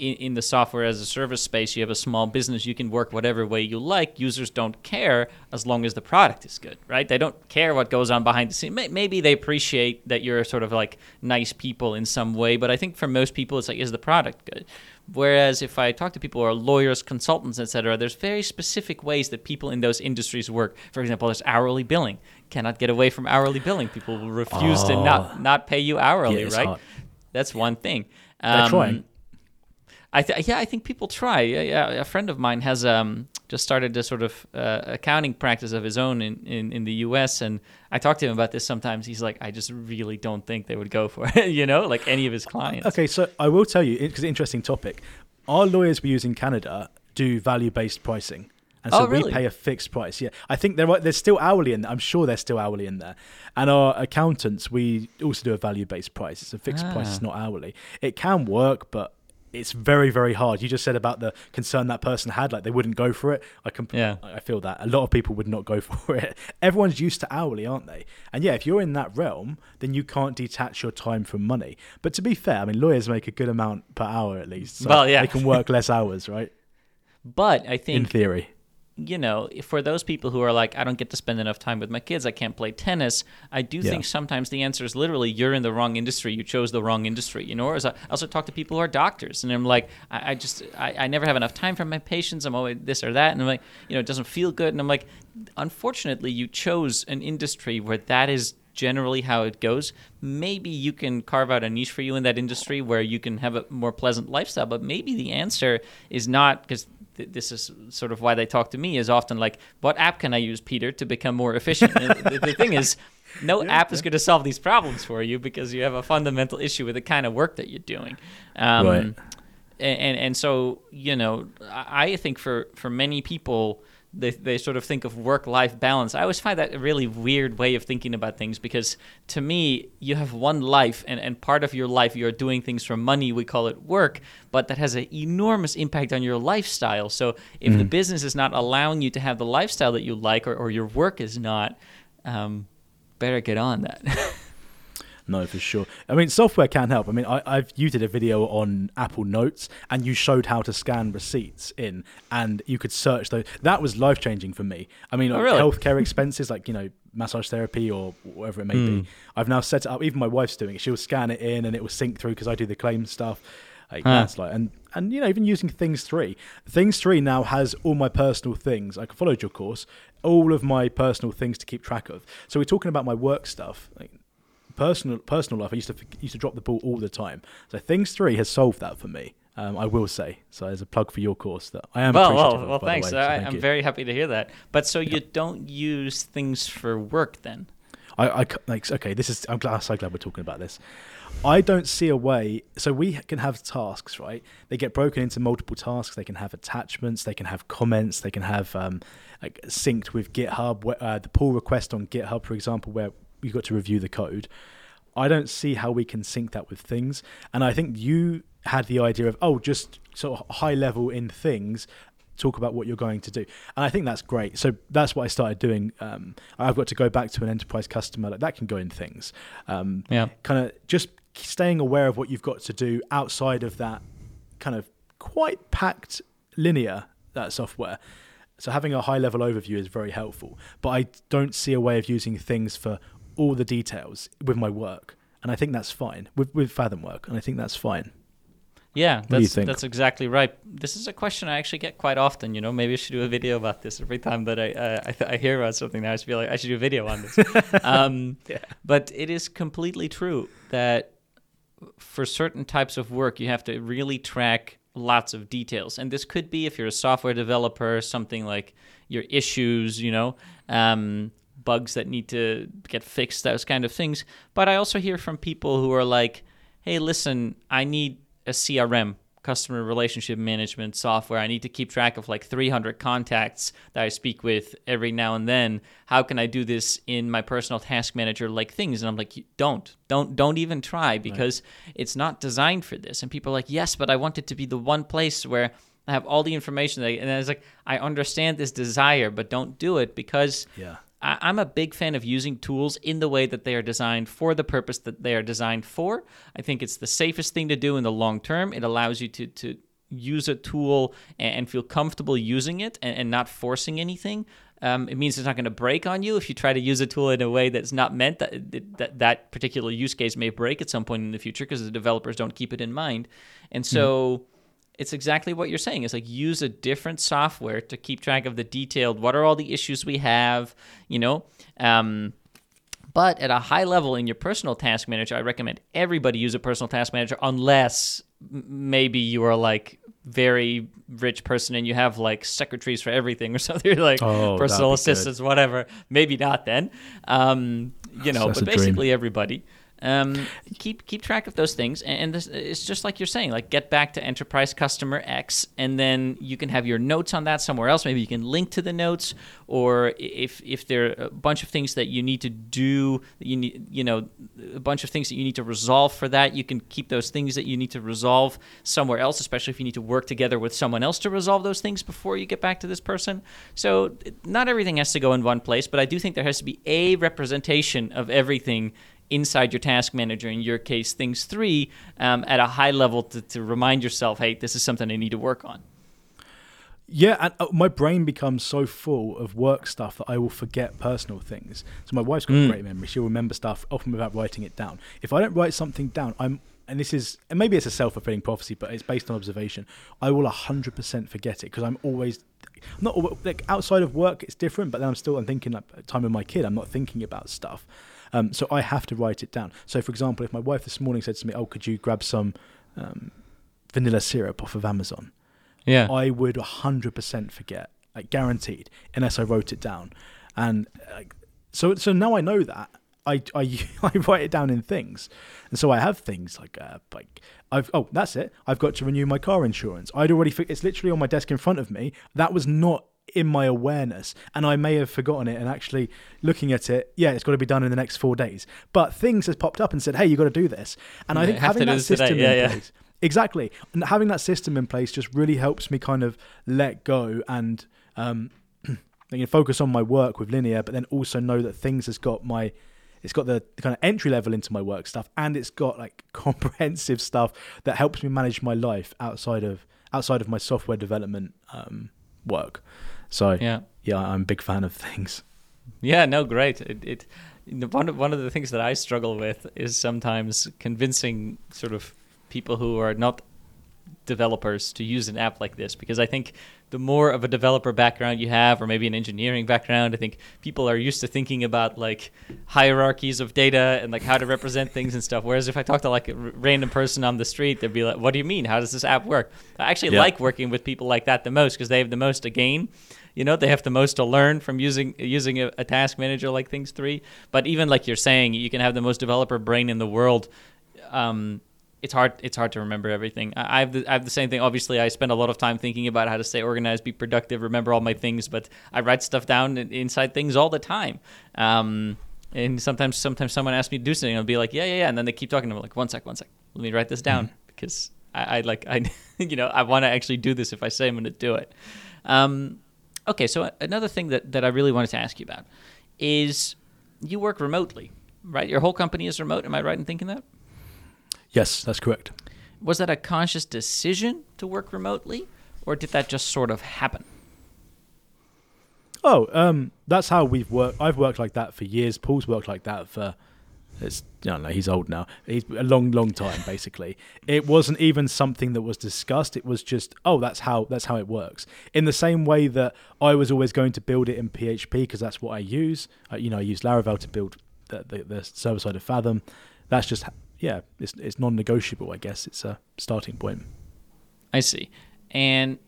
in, in the software as a service space, you have a small business, you can work whatever way you like. Users don't care as long as the product is good, right? They don't care what goes on behind the scenes. Maybe they appreciate that you're sort of like nice people in some way, but I think for most people, it's like, is the product good? Whereas if I talk to people who are lawyers, consultants, etc., there's very specific ways that people in those industries work. For example, there's hourly billing. Cannot get away from hourly billing. People will refuse oh, to not oh. not pay you hourly, yeah, right? Hard. That's one thing. Um, They're trying. I th- yeah, I think people try. Yeah, yeah, a friend of mine has um, just started a sort of uh, accounting practice of his own in, in, in the U.S. And I talk to him about this sometimes. He's like, I just really don't think they would go for it. you know, like any of his clients. Okay, so I will tell you because it's an interesting topic. Our lawyers we use in Canada do value based pricing. And so oh, really? we pay a fixed price. Yeah, I think they're there's still hourly in there. I'm sure they're still hourly in there. And our accountants, we also do a value based price. It's a fixed ah. price. It's not hourly. It can work, but it's very very hard. You just said about the concern that person had, like they wouldn't go for it. I can, yeah. I feel that a lot of people would not go for it. Everyone's used to hourly, aren't they? And yeah, if you're in that realm, then you can't detach your time from money. But to be fair, I mean, lawyers make a good amount per hour at least, so well, yeah. they can work less hours, right? But I think in theory, you know, for those people who are like, I don't get to spend enough time with my kids, I can't play tennis, I do yeah. think sometimes the answer is literally you're in the wrong industry, you chose the wrong industry, you know. Or I also talk to people who are doctors, and I'm like, I, I just, I, I, never have enough time for my patients, I'm always this or that, and I'm like, you know, it doesn't feel good, and I'm like, unfortunately, you chose an industry where that is generally how it goes. Maybe you can carve out a niche for you in that industry where you can have a more pleasant lifestyle, but maybe the answer is not because this is sort of why they talk to me is often like, what app can I use, Peter, to become more efficient? the, the, thing is, no yeah, app yeah. is going to solve these problems for you because you have a fundamental issue with the kind of work that you're doing. Um, right. And, and so you know, I think for for many people, they, they sort of think of work life balance. I always find that a really weird way of thinking about things because to me, you have one life, and, and part of your life you're doing things for money, we call it work, but that has an enormous impact on your lifestyle. So if mm-hmm. the business is not allowing you to have the lifestyle that you like, or, or your work is not, um, better get on that. No, for sure. I mean, software can help. I mean, I, I've you did a video on Apple Notes, and you showed how to scan receipts in, and you could search those. That was life changing for me. I mean, oh, really? healthcare expenses, like you know, massage therapy or whatever it may mm. be. Hmm. I've now set it up. Even my wife's doing it. She'll scan it in, and it will sync through because I do the claim stuff. Like huh. that's like, and and you know, even using Things Three. Things Three now has all my personal things. I followed your course, all of my personal things to keep track of. So we're talking about my work stuff. Like, personal personal life, I used to used to drop the ball all the time. So Things Three has solved that for me. Um, I will say. So as a plug for your course, that I am. Well, well, well, thanks. Way, so I, am very happy to hear that. But so yeah. you don't use things for work then? I, I like okay. This is. I'm glad. So glad we're talking about this. I don't see a way. So we can have tasks, right? They get broken into multiple tasks. They can have attachments. They can have comments. They can have um, like synced with GitHub. Uh, the pull request on GitHub, for example, where you've got to review the code. I don't see how we can sync that with things. And I think you had the idea of, oh, just sort of high level in things, talk about what you're going to do. And I think that's great. So that's what I started doing. Um, I've got to go back to an enterprise customer, like that can go in things. Um, yeah. Kind of just staying aware of what you've got to do outside of that kind of quite packed linear that software. So having a high level overview is very helpful. But I don't see a way of using things for all the details with my work, and I think that's fine with with Fathom work, and I think that's fine. Yeah, that's that's exactly right. This is a question I actually get quite often. You know, maybe I should do a video about this. Every time that I uh, I, th- I, hear about something, I just feel like I should do a video on this. um, yeah. But it is completely true that for certain types of work, you have to really track lots of details. And this could be if you're a software developer, something like your issues. You know, um, bugs that need to get fixed, those kind of things. But I also hear from people who are like, hey, listen, I need a CRM customer relationship management software. I need to keep track of like 300 contacts that I speak with every now and then. How can I do this in my personal task manager like things? And I'm like, don't, don't, don't even try because right. it's not designed for this. And people are like, yes, but I want it to be the one place where I have all the information. And it's like, I understand this desire, but don't do it because yeah. I, am a big fan of using tools in the way that they are designed for the purpose that they are designed for. I think it's the safest thing to do in the long term. It allows you to to use a tool and, feel comfortable using it and, and not forcing anything. Um, it means it's not going to break on you if you try to use a tool in a way that's not meant that that, that particular use case may break at some point in the future because the developers don't keep it in mind. And so. It's exactly what you're saying. It's like use a different software to keep track of the detailed. What are all the issues we have? You know. Um, but at a high level in your personal task manager, I recommend everybody use a personal task manager unless maybe you are like very rich person and you have like secretaries for everything or something like oh, personal assistants, good. whatever. Maybe not then. Um, you know, but basically everybody. Um, keep keep track of those things, and, this, it's just like you're saying, like get back to enterprise customer X, and then you can have your notes on that somewhere else. Maybe you can link to the notes, or if if there are a bunch of things that you need to do, you need you know a bunch of things that you need to resolve for that, you can keep those things that you need to resolve somewhere else, especially if you need to work together with someone else to resolve those things before you get back to this person. So not everything has to go in one place, but I do think there has to be a representation of everything inside your task manager, in your case, things three, um, at a high level to, to remind yourself, hey, this is something I need to work on. Yeah, and uh, my brain becomes so full of work stuff that I will forget personal things. So my wife's got mm. a great memory; she'll remember stuff often without writing it down. If I don't write something down, I'm and this is and maybe it's a self fulfilling prophecy, but it's based on observation. I will hundred percent forget it because I'm always not like outside of work. It's different, but then I'm still I'm thinking like time with my kid. I'm not thinking about stuff. Um, so I have to write it down. So, for example, if my wife this morning said to me, "Oh, could you grab some um, vanilla syrup off of Amazon?" Yeah, I would 100% forget, like guaranteed, unless I wrote it down. And uh, so, so now I know that. I, I, I write it down in things, and so I have things like uh, like I've oh that's it I've got to renew my car insurance. I'd already it's literally on my desk in front of me. That was not in my awareness and I may have forgotten it and actually looking at it, yeah, it's got to be done in the next four days. But things has popped up and said, hey, you got to do this. And I think having that system yeah, in yeah. place, exactly, and having that system in place just really helps me kind of let go and um, focus on my work with linear, but then also know that things has got my it's got the, the, kind of entry level into my work stuff and it's got like comprehensive stuff that helps me manage my life outside of outside of my software development um, work so yeah, yeah, I'm a big fan of things. Yeah, no, great. It, it one of, one of the things that I struggle with is sometimes convincing sort of people who are not developers to use an app like this because I think the more of a developer background you have or maybe an engineering background I think people are used to thinking about like hierarchies of data and like how to represent things and stuff. Whereas if I talk to like a random person on the street they'd be like what do you mean? How does this app work? I actually yeah. like working with people like that the most because they have the most to gain. You know they have the most to learn from using using a, a task manager like things 3 but even like you're saying you can have the most developer brain in the world um, it's hard it's hard to remember everything. I have the, I have the same thing. Obviously, I spend a lot of time thinking about how to stay organized, be productive, remember all my things. But I write stuff down inside things all the time. Um, and sometimes sometimes someone asks me to do something, I'll be like, yeah, yeah, yeah, and then they keep talking. I'm like, one sec, one sec, let me write this down mm-hmm. because I, I, like I you know I want to actually do this if I say I'm going to do it. Um, Okay, so another thing that, that I really wanted to ask you about is you work remotely, right? Your whole company is remote. Am I right in thinking that? Yes, that's correct. Was that a conscious decision to work remotely, or did that just sort of happen? Oh, um, that's how we've worked. I've worked like that for years. Paul's worked like that for it's I don't know, he's old now. He's a long, long time basically. it wasn't even something that was discussed. It was just, oh, that's how that's how it works. In the same way that I was always going to build it in PHP because that's what I use. Uh, you know, I use Laravel to build the, the, the server side of Fathom. That's just yeah, it's it's non-negotiable. I guess it's a starting point. I see. And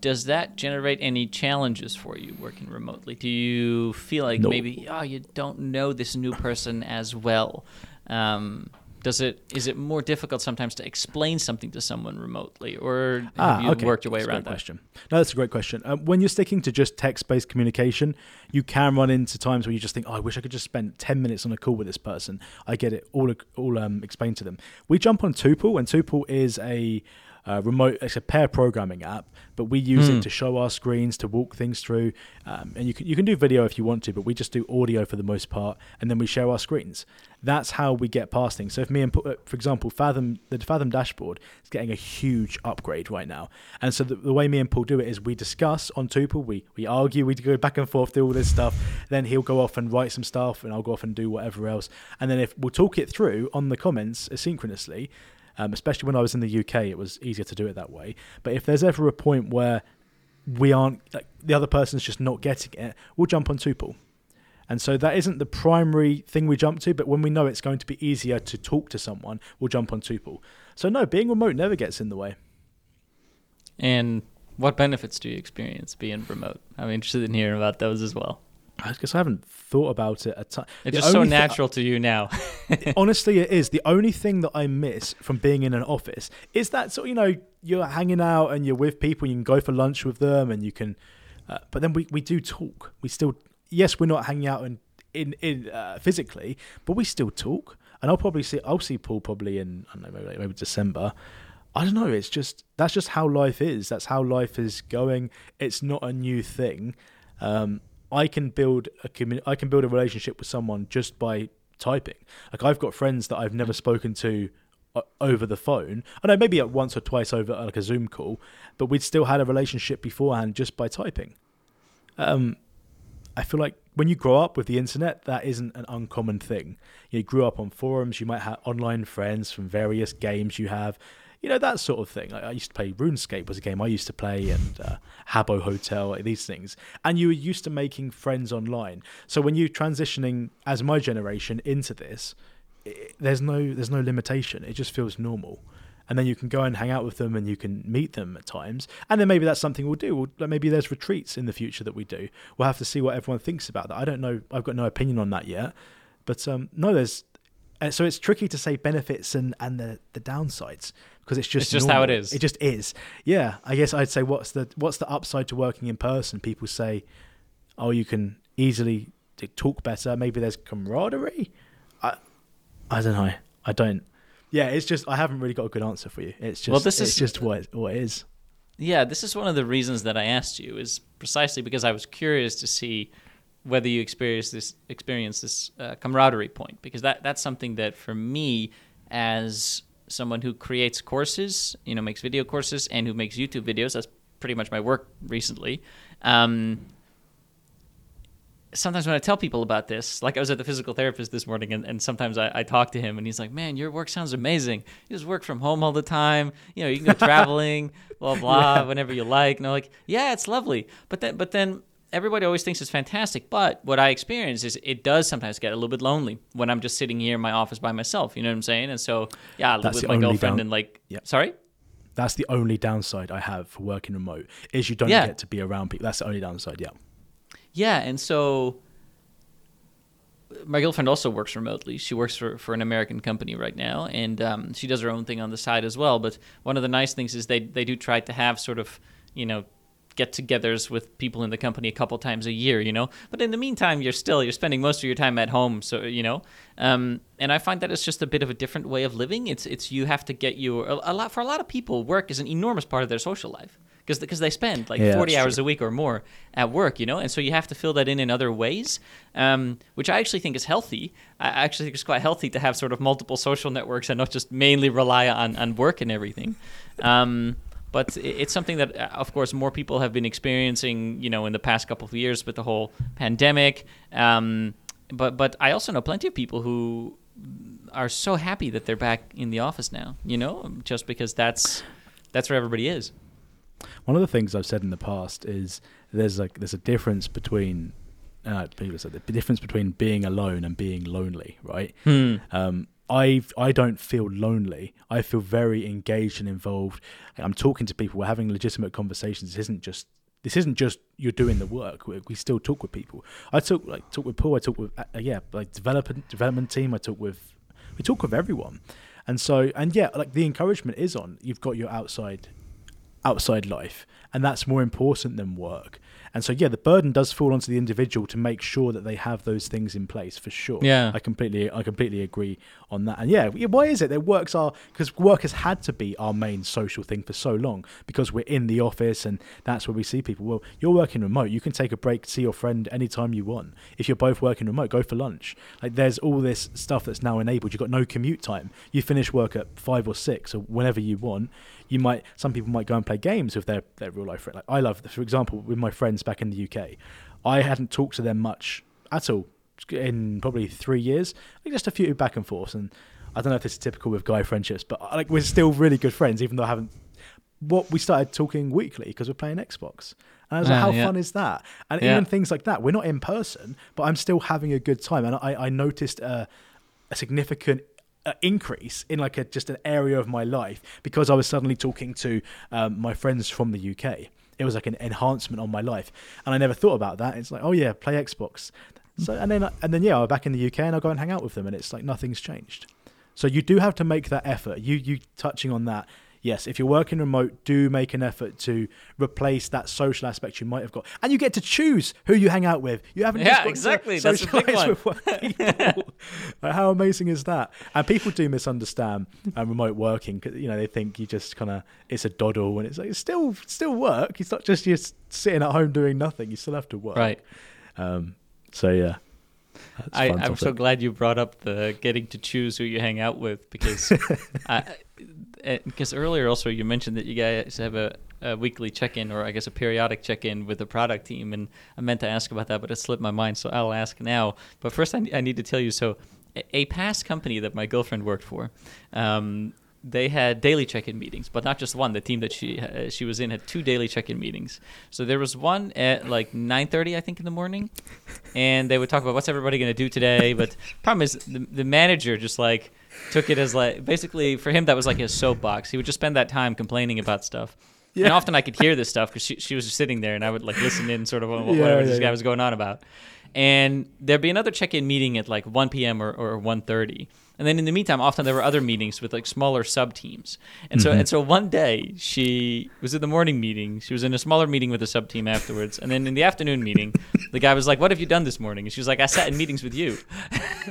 does that generate any challenges for you working remotely? Do you feel like maybe oh you don't know this new person as well? Um, does it is it more difficult sometimes to explain something to someone remotely, or have Ah, you okay. worked your way That's around that? question. No, that's a great question. Um, when you're sticking to just text-based communication, you can run into times where you just think, "Oh, I wish I could just spend ten minutes on a call with this person." I get it all, all um, explained to them. We jump on Tuple, and Tuple is a uh, remote. It's a pair programming app, but we use Hmm. it to show our screens, to walk things through, um, and you can you can do video if you want to, but we just do audio for the most part, and then we share our screens. That's how we get past things. So if me and, Paul- uh, for example, Fathom, the Fathom dashboard is getting a huge upgrade right now, and so the, the way me and Paul do it is we discuss on Tuple, we we argue, we go back and forth, do all this stuff. Then he'll go off and write some stuff, and I'll go off and do whatever else. And then if we'll talk it through on the comments asynchronously, um, especially when I was in the UK, it was easier to do it that way. But if there's ever a point where we aren't, like, the other person's just not getting it, we'll jump on Tuple. And so that isn't the primary thing we jump to, but when we know it's going to be easier to talk to someone, we'll jump on Tuple. So no, being remote never gets in the way. And what benefits do you experience being remote? I'm interested in hearing about those as well. I guess I haven't thought about it a ton. It's The just so natural to you now. honestly it is. The only thing that i miss from being in an office is that sort of you know you're hanging out and you're with people you can go for lunch with them and you can uh, but then we, we do talk. We still yes we're not hanging out in in, in uh, physically but we still talk. And i'll probably see i'll see paul probably in i don't know maybe, maybe december. I don't know. It's just that's just how life is. That's how life is going. It's not a new thing. Um, I can build a commu- I can build a relationship with someone just by typing. Like I've got friends that I've never spoken to uh, over the phone. I know maybe once or twice over like a Zoom call, but we'd still had a relationship beforehand just by typing. Um, I feel like when you grow up with the internet, that isn't an uncommon thing. You grew up on forums, you might have online friends from various games you have, you know that sort of thing. I, I used to play RuneScape was a game I used to play, and uh, Habbo Hotel, these things. And you were used to making friends online. So when you're transitioning, as my generation, into this, i there's no there's no limitation. It just feels normal. And then you can go and hang out with them, and you can meet them at times. And then maybe that's something we'll do. We'll, maybe there's retreats in the future that we do. We'll have to see what everyone thinks about that. I don't know. I've got no opinion on that yet. But um, no, there's uh, so it's tricky to say benefits and and the the downsides because it's just It's just how it is. It just is. Yeah, I guess I'd say what's the what's the upside to working in person? People say, oh, you can easily talk better. Maybe there's camaraderie. I I don't know. I don't. Yeah, it's just I haven't really got a good answer for you. It's just Well, this it's is- just what it, what it is. Yeah, this is one of the reasons that I asked you is precisely because I was curious to see whether you experience this experience this uh, camaraderie point because that that's something that for me as someone who creates courses, you know, makes video courses and who makes YouTube videos, that's pretty much my work recently. Um, sometimes when I tell people about this, like I was at the physical therapist this morning, and, and sometimes I, I talk to him, and he's like, "Man, your work sounds amazing. You just work from home all the time. You know, you can go traveling, blah blah, whenever you like." And I'm like, "Yeah, it's lovely." But then, but then everybody always thinks it's fantastic. But what I experience is it does sometimes get a little bit lonely when I'm just sitting here in my office by myself. You know what I'm saying? And so, yeah, I live That's with my girlfriend, down- and like, Yep. sorry. That's the only downside I have for working remote is you don't Yeah. get to be around people. That's the only downside. Yeah. Yeah, and so my girlfriend also works remotely. She works for, for an American company right now, and um, she does her own thing on the side as well. But one of the nice things is they they do try to have sort of you know get-togethers with people in the company a couple times a year, you know. But in the meantime, you're still you're spending most of your time at home, so you know. Um, and I find that it's just a bit of a different way of living. It's it's you have to get your a, a lot for a lot of people. Work is an enormous part of their social life because because they spend like Yeah, 40 hours true. a week or more at work, you know, and so you have to fill that in in other ways, um, which I actually think is healthy. I actually think it's quite healthy to have sort of multiple social networks and not just mainly rely on, on work and everything. Um, but it's something that, uh, of course, more people have been experiencing, you know, in the past couple of years with the whole pandemic. Um, but but I also know plenty of people who are so happy that they're back in the office now, you know, just because that's that's where everybody is. One of the things I've said in the past is there's like there's a difference between uh, people said the difference between being alone and being lonely, right? Um, I I don't feel lonely. I feel very engaged and involved. I'm talking to people. We're having legitimate conversations. This isn't just this isn't just you're doing the work. We, we still talk with people. I talk like talk with Paul. I talk with uh, yeah like development development team. I talk with we talk with everyone, and so and yeah, like the encouragement is on. You've got your outside outside life, and that's more important than work. And so, yeah, the burden does fall onto the individual to make sure that they have those things in place for sure. Yeah, I completely, I completely agree on that. And yeah, why is it that works are because work has had to be our main social thing for so long because we're in the office and that's where we see people. Well, you're working remote. You can take a break, see your friend anytime you want. If you're both working remote, go for lunch. Like there's all this stuff that's now enabled. You've got no commute time. You finish work at five or six or whenever you want you might some people might go and play games with their their real life friend. Like I love, for example, with my friends back in the UK, I hadn't talked to them much at all in probably three years. Like just a few back and forth, and I don't know if this is typical with guy friendships, but like we're still really good friends, even though I haven't. What we started talking weekly because we're playing Xbox. And I was like, uh, how yeah. fun is that? And yeah. even things like that, we're not in person, but I'm still having a good time. And I, I noticed a, a significant uh, increase in like a just an area of my life because I was suddenly talking to um, my friends from the UK. It was like an enhancement on my life, and I never thought about that. It's like, oh yeah, play Xbox. So and then and then yeah, I'm back in the UK and I go and hang out with them, and it's like nothing's changed. So you do have to make that effort. You you touching on that yes, if you're working remote, do make an effort to replace that social aspect you might have got, and you get to choose who you hang out with. You haven't yeah, exactly. That's the big one. like, how amazing is that? And people do misunderstand um, remote working because you know they think you just kind of it's a doddle, and it's like it's still still work. It's not just you're sitting at home doing nothing. You still have to work. Right. Um, so yeah. I, am so glad you brought up the getting to choose who you hang out with because I, because earlier also you mentioned that you guys have a, a weekly check-in or I guess a periodic check-in with the product team, and I meant to ask about that, but it slipped my mind, so I'll ask now. But first, I, I need to tell you so. A past company that my girlfriend worked for, um, they had daily check-in meetings, but not just one. The team that she uh, she was in had two daily check-in meetings. So there was one at like 9:30, I think, in the morning, and they would talk about what's everybody going to do today. But problem is, the, the manager just like took it as like basically for him that was like his soapbox. He would just spend that time complaining about stuff. Yeah. And often I could hear this stuff because she, she was just sitting there and I would like listen in sort of what, yeah, whatever yeah, this guy was going on about. And there'd be another check-in meeting at like 1 p.m. or, or 1.30. And then in the meantime, often there were other meetings with like smaller sub teams. And mm-hmm. so and so one day she was at the morning meeting. She was in a smaller meeting with a sub team afterwards. And then in the afternoon meeting, the guy was like, "What have you done this morning?" And she was like, "I sat in meetings with you."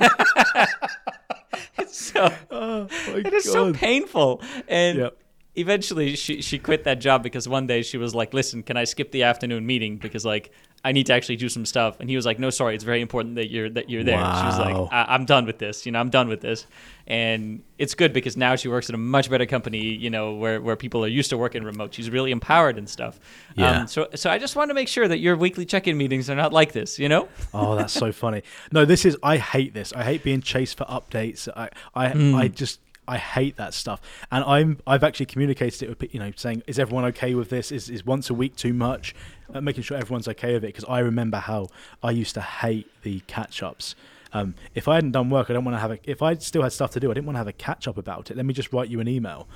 it's so oh it is God. so painful. And yep. eventually she she quit that job because one day she was like, "Listen, can I skip the afternoon meeting because like I need to actually do some stuff. And he was like, no, sorry, it's very important that you're that you're there. Wow. She was like, I- am done with this. You know, I'm done with this. And it's good because now she works at a much better company. You know, where where people are used to working remote. She's really empowered and stuff. Yeah. Um, so so I just want to make sure that your weekly check-in meetings are not like this. You know. oh, that's so funny. No, this is. I hate this. I hate being chased for updates. I I mm. I just I hate that stuff. And I'm I've actually communicated it with you know saying is everyone okay with this? Is is once a week too much? Uh, making sure everyone's okay with it because I remember how I used to hate the catch ups. Um, if I hadn't done work, I don't want to have a. If I still had stuff to do, I didn't want to have a catch up about it. Let me just write you an email.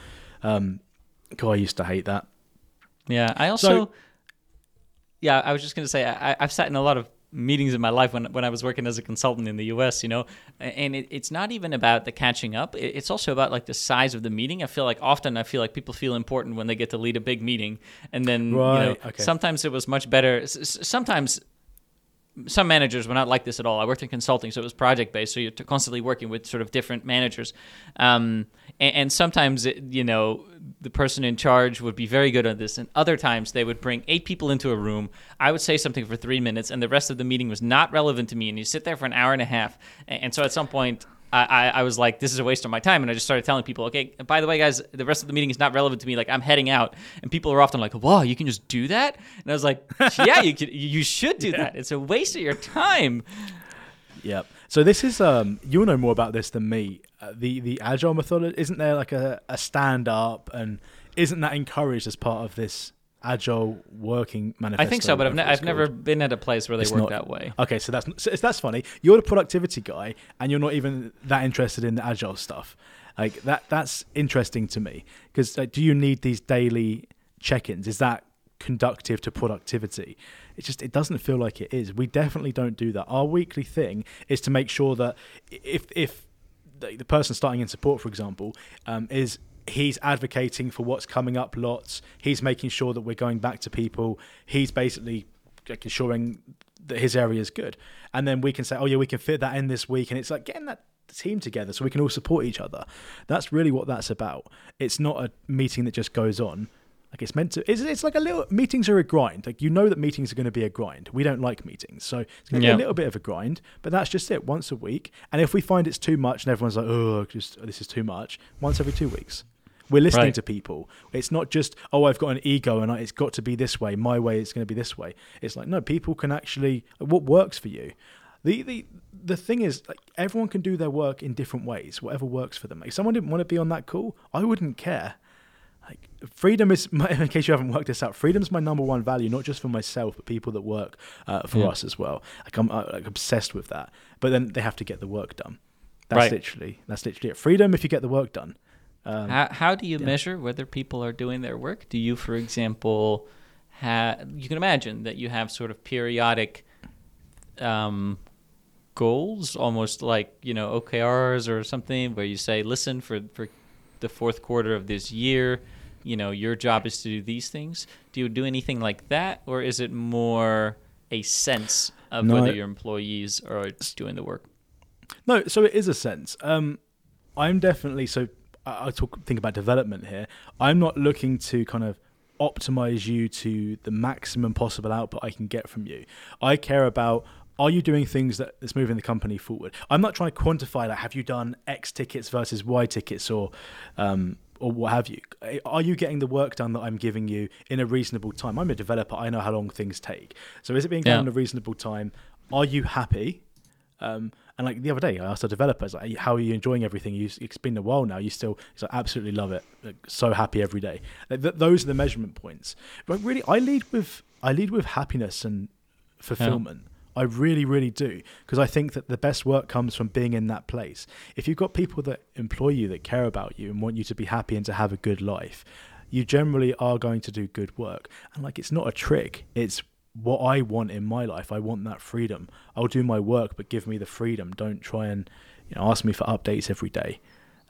Um, God, I used to hate that. Yeah, I also. So, yeah, I was just gonna say I, I've sat in a lot of meetings in my life when when I was working as a consultant in the U.S. You know, and it, it's not even about the catching up. It's also about like the size of the meeting. I feel like often I feel like people feel important when they get to lead a big meeting, and then right, you know okay. sometimes it was much better. Sometimes some managers were not like this at all. I worked in consulting, so it was project based. So you're constantly working with sort of different managers, um, and, and, sometimes it, you know the person in charge would be very good at this, and other times they would bring eight people into a room. I would say something for three minutes, and the rest of the meeting was not relevant to me. And you sit there for an hour and a half, and, and so at some point I, I, was like, this is a waste of my time. And I just started telling people, okay, by the way, guys, the rest of the meeting is not relevant to me. Like, I'm heading out. And people are often like, wow, you can just do that? And I was like, yeah, you can, you should do yeah. that. It's a waste of your time. Yep. So this is, um, you'll know more about this than me. Uh, the, the agile method, isn't there like a, a stand up and isn't that encouraged as part of this agile working manifesto. I think so, but I've, ne- I've never been at a place where they it's work not, that way. Okay, so that's so that's funny. You're the productivity guy, and you're not even that interested in the agile stuff. Like that, that's interesting to me because like, do you need these daily check-ins? Is that conductive to productivity? It just it doesn't feel like it is. We definitely don't do that. Our weekly thing is to make sure that if if the, the person starting in support, for example, um, is he's advocating for what's coming up lots. He's making sure that we're going back to people. He's basically ensuring that his area is good. And then we can say, oh, yeah, we can fit that in this week. And it's like getting that team together so we can all support each other. That's really what that's about. It's not a meeting that just goes on. Like it's meant to. It's, it's like a little. Meetings are a grind. Like you know that meetings are going to be a grind. We don't like meetings, so it's going to Yeah. be a little bit of a grind. But that's just it. Once a week, and if we find it's too much, and everyone's like, "Oh, just this is too much," once every two weeks. We're listening Right. to people. It's not just, oh, I've got an ego and I- it's got to be this way. My way is going to be this way. It's like, no, people can actually, what works for you. The, the, the thing is, like, everyone can do their work in different ways, whatever works for them. If someone didn't want to be on that call, I wouldn't care. Like freedom is, my, in case you haven't worked this out, freedom is my number one value, not just for myself, but people that work uh, for Yeah. us as well. Like I'm uh, like obsessed with that. But then they have to get the work done. That's Right. literally that's literally it. Freedom if you get the work done. Um, How, how do you yeah. measure whether people are doing their work? Do you, for example, have you can imagine that you have sort of periodic um, goals, almost like you know OKRs or something, where you say, "Listen, for for the fourth quarter of this year, you know, your job is to do these things." Do you do anything like that, or is it more a sense of No, whether your employees are doing the work? No, so it is a sense. Um, I'm definitely so. I, I talk think about development here. I'm not looking to kind of optimize you to the maximum possible output I can get from you. I care about are you doing things that that's moving the company forward. I'm not trying to quantify like have you done X tickets versus Y tickets or um, or what have you. Are you getting the work done that I'm giving you in a reasonable time? I'm a developer. I know how long things take. So is it being done Yeah. in a reasonable time? Are you happy? Um, and like the other day, I asked our developers, like, "How are you enjoying everything? You, it's been a while now. You still, he's like, absolutely love it. Like, so happy every day. Like, th- those are the measurement points. But really, I lead with I lead with happiness and fulfillment. I really, really do because I think that the best work comes from being in that place. If you've got people that employ you, that care about you, and want you to be happy and to have a good life, you generally are going to do good work. And like, it's not a trick. It's what I want in my life. I want that freedom. I'll do my work, but give me the freedom. Don't try and you know ask me for updates every day.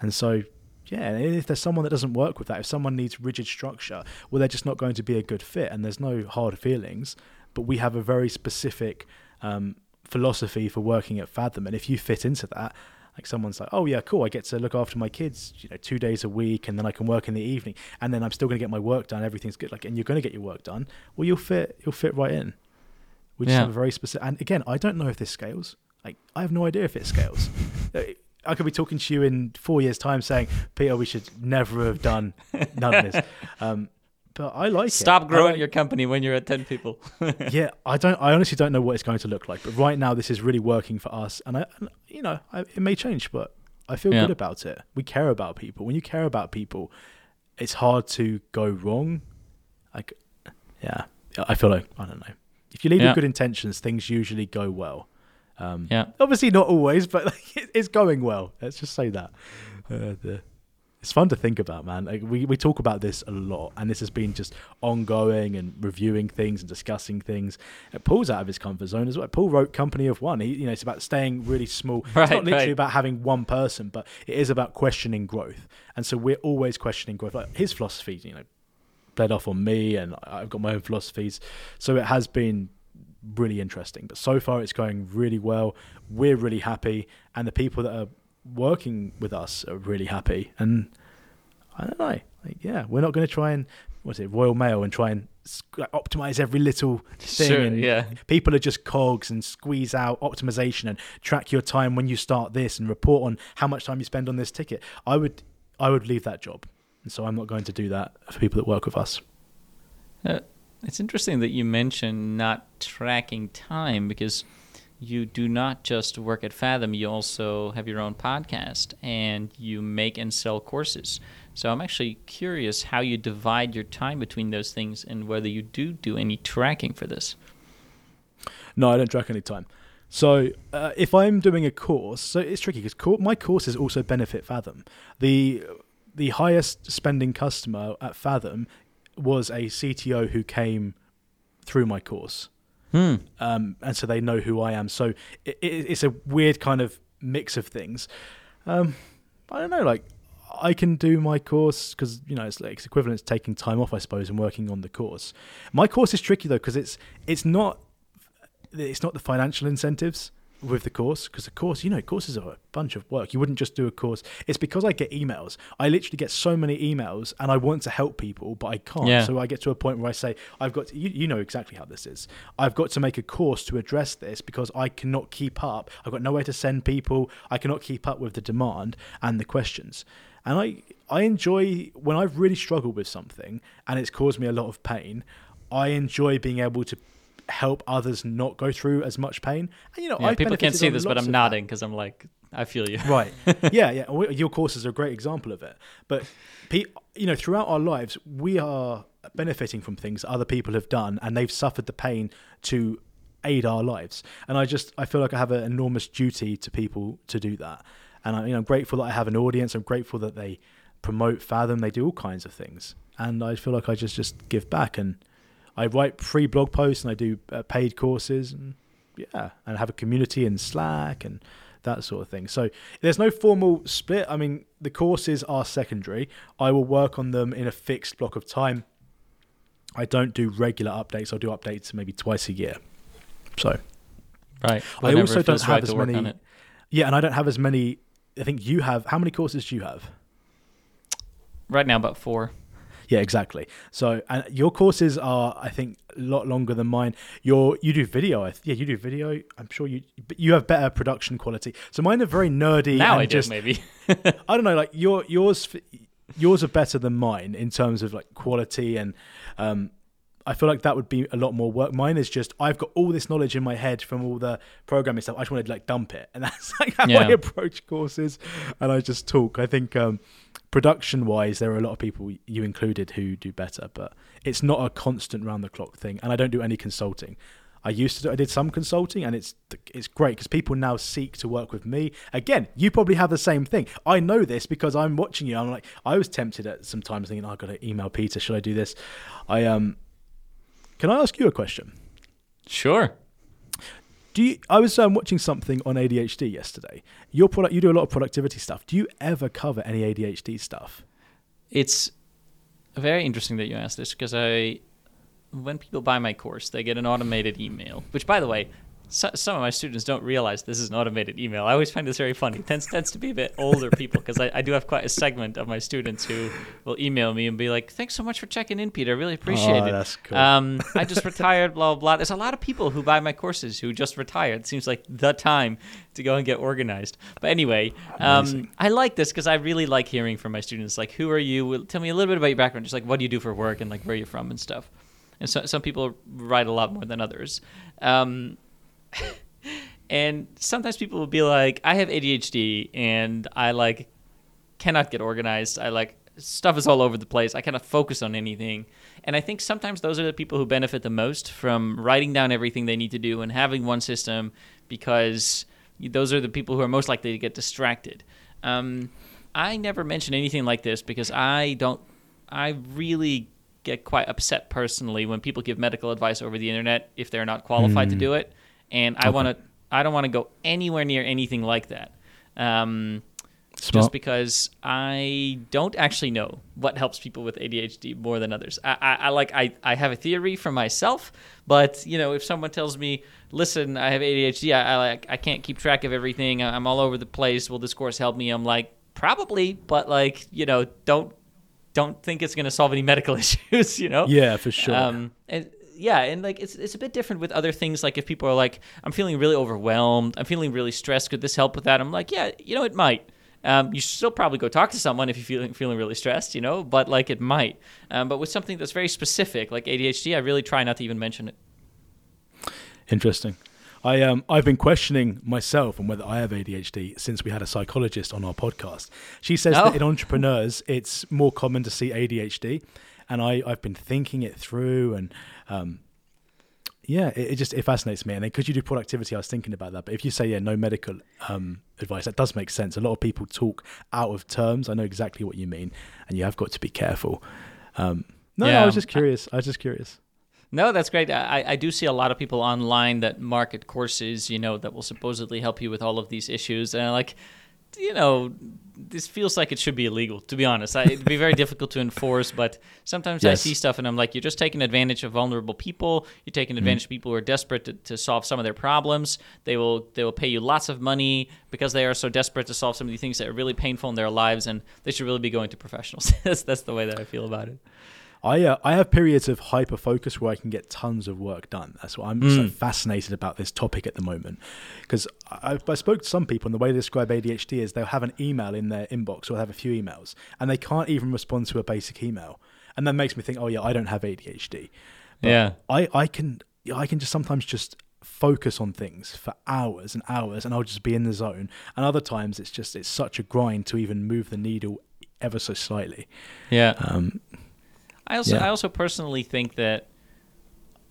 And so, yeah, if there's someone that doesn't work with that, if someone needs rigid structure, well, they're just not going to be a good fit. And there's no hard feelings, but we have a very specific um, philosophy for working at Fathom. And if you fit into that, like someone's like, oh yeah, cool, I get to look after my kids, you know, two days a week, and then I can work in the evening, and then I'm still going to get my work done. Everything's good, like, and you're going to get your work done. Well, you'll fit, you'll fit right in. We just Yeah. have a very specific. And again, I don't know if this scales. Like, I have no idea if it scales. I could be talking to you in four years' time, saying, Peter, we should never have done none of this. Um, but I like it. Stop I growing your company when you're at ten people. yeah, I don't. I honestly don't know what it's going to look like. But right now, this is really working for us, and I, and, you know, I, it may change, but I feel Yeah. good about it. We care about people. When you care about people, it's hard to go wrong. Like, yeah, I feel like I don't know. If you lead Yeah. with good intentions, things usually go well. Um, yeah. Obviously, not always, but like, it's going well. Let's just say that. Uh, the, it's fun to think about, man. Like we, we talk about this a lot, and this has been just ongoing and reviewing things and discussing things. Uh, Paul's out of his comfort zone as well. Paul wrote Company of One. He, you know, it's about staying really small. Right, it's not literally right. about having one person, but it is about questioning growth. And so we're always questioning growth. Like his philosophy, you know, bled off on me, and I've got my own philosophies. So it has been really interesting. But so far, it's going really well. We're really happy, and the people that are working with us are really happy. And I don't know, like, yeah, we're not going to try and what's it, Royal Mail, and try and like, optimize every little thing. Sure, and yeah. people are just cogs and squeeze out optimization and track your time when you start this and report on how much time you spend on this ticket. I would, I would leave that job, and so I'm not going to do that for people that work with us. Uh, it's interesting that you mention not tracking time because you do not just work at Fathom, you also have your own podcast and you make and sell courses. So I'm actually curious how you divide your time between those things and whether you do do any tracking for this. No, I don't track any time. So uh, if I'm doing a course, so it's tricky because co- my courses also benefit Fathom. The the highest spending customer at Fathom was a CTO who came through my course, Hmm. um, and so they know who I am. So it, it, it's a weird kind of mix of things. Um, I don't know, like I can do my course because you know it's like it's equivalent to taking time off, I suppose, and working on the course. My course is tricky though because it's it's not it's not the financial incentives with the course because the course you know courses are a bunch of work. You wouldn't just do a course. It's because i get emails. I literally get so many emails and i want to help people but i can't. Yeah. so i get to a point where i say i've got to, you, you know exactly how this is. I've got to make a course to address this because i cannot keep up. I've got nowhere to send people. I cannot keep up with the demand and the questions. And i i enjoy when i've really struggled with something and it's caused me a lot of pain i enjoy being able to help others not go through as much pain. And you know, yeah, people can't see this, but I'm nodding because I'm like, I feel you. right? Yeah, yeah. Your courses are a great example of it. But you know, throughout our lives, we are benefiting from things other people have done, and they've suffered the pain to aid our lives. And I just, I feel like I have an enormous duty to people to do that. And I, you know, I'm grateful that I have an audience. I'm grateful that they promote Fathom. They do all kinds of things, and I feel like I just just give back and I write free blog posts and I do uh, paid courses and yeah, and have a community in Slack and that sort of thing. So there's no formal split. I mean, the courses are secondary. I will work on them in a fixed block of time. I don't do regular updates. I'll do updates maybe twice a year. So, right. Whenever I also don't have right as many. Yeah, and I don't have as many. I think you have. How many courses do you have? Right now, about four. Yeah, exactly. So, and your courses are, I think, a lot longer than mine. Your you do video, yeah, you do video. I'm sure you, but you have better production quality. So mine are very nerdy. Now I just, do, maybe. I don't know, like your yours, yours are better than mine in terms of like quality and um, I feel like that would be a lot more work. Mine is just I've got all this knowledge in my head from all the programming stuff. I just want to like dump it, and that's like how yeah. I approach courses, and I just talk. I think um, production wise, there are a lot of people you included who do better, but it's not a constant round the clock thing. And I don't do any consulting. I used to do, I did some consulting and it's it's great because people now seek to work with me. Again, you probably have the same thing. I know this because I'm watching you. I'm like I was tempted at some times thinking oh, I've got to email Peter, should I do this? I um can I ask you a question? Sure. Do you, I was um, watching something on ADHD yesterday. Your product, you do a lot of productivity stuff. Do you ever cover any ADHD stuff? It's very interesting that you asked this because I, when people buy my course, they get an automated email. Which, by the way, so, some of my students don't realize this is an automated email. I always find this very funny. It tends, tends to be a bit older people because I, I, do have quite a segment of my students who will email me and be like, "Thanks so much for checking in, Peter. I really appreciate oh, it." That's cool. Um, I just retired. Blah, blah blah. There's a lot of people who buy my courses who just retired. It seems like the time to go and get organized. But anyway, um, I like this because I really like hearing from my students. Like, who are you? Tell me a little bit about your background. Just like, what do you do for work and like where are you're from and stuff. And so, some people write a lot more than others. Um, and sometimes people will be like, I have ADHD and I like cannot get organized. I like stuff is all over the place. I cannot focus on anything. And I think sometimes those are the people who benefit the most from writing down everything they need to do and having one system because those are the people who are most likely to get distracted. Um, I never mention anything like this because I don't, I really get quite upset personally when people give medical advice over the internet if they're not qualified mm. to hmm. do it. And I want to I don't want to go anywhere near anything like that. Um, just because I don't actually know what helps people with ADHD more than others. I, I, I, like I, I have a theory for myself, but you know if someone tells me, listen, I have ADHD, I, I like I can't keep track of everything, I'm all over the place. Will this course help me? I'm like probably, but like you know don't don't think it's going to solve any medical issues. You know? Yeah, for sure. Um, and yeah, and like it's it's a bit different with other things. Like if people are like, I'm feeling really overwhelmed, I'm feeling really stressed. Could this help with that? I'm like, yeah, you know, it might. Um, you should still probably go talk to someone if you're feeling feeling really stressed, you know. But like it might. Um, but with something that's very specific, like ADHD, I really try not to even mention it. Interesting. I um I've been questioning myself on whether I have ADHD since we had a psychologist on our podcast. She says oh. that in entrepreneurs it's more common to see ADHD, and I I've been thinking it through and um, yeah, it, it, just it fascinates me. And then because you do productivity, I was thinking about that. But if you say yeah, no medical um, advice, that does make sense. A lot of people talk out of terms. I know exactly what you mean, and you have got to be careful. Um, no, yeah. no, I was just curious. I was just curious. No, that's great. I, I do see a lot of people online that market courses, you know, that will supposedly help you with all of these issues. And i like, you know, this feels like it should be illegal. To be honest, I, it'd be very difficult to enforce. But sometimes I see stuff and I'm like, you're just taking advantage of vulnerable people. You're taking mm-hmm. advantage of people who are desperate to, to solve some of their problems. They will they will pay you lots of money because they are so desperate to solve some of the things that are really painful in their lives, and they should really be going to professionals. that's that's the way that I feel about it. I uh, I have periods of hyper focus where I can get tons of work done. That's why I'm Mm. so fascinated about this topic at the moment. Because I, I spoke to some people, and the way they describe ADHD is they'll have an email in their inbox or they'll have a few emails, and they can't even respond to a basic email, and that makes me think, oh yeah, I don't have ADHD. But Yeah. I I can I can just sometimes just focus on things for hours and hours, and I'll just be in the zone. And other times it's just it's such a grind to even move the needle ever so slightly. Yeah. Um, I also Yeah. I also personally think that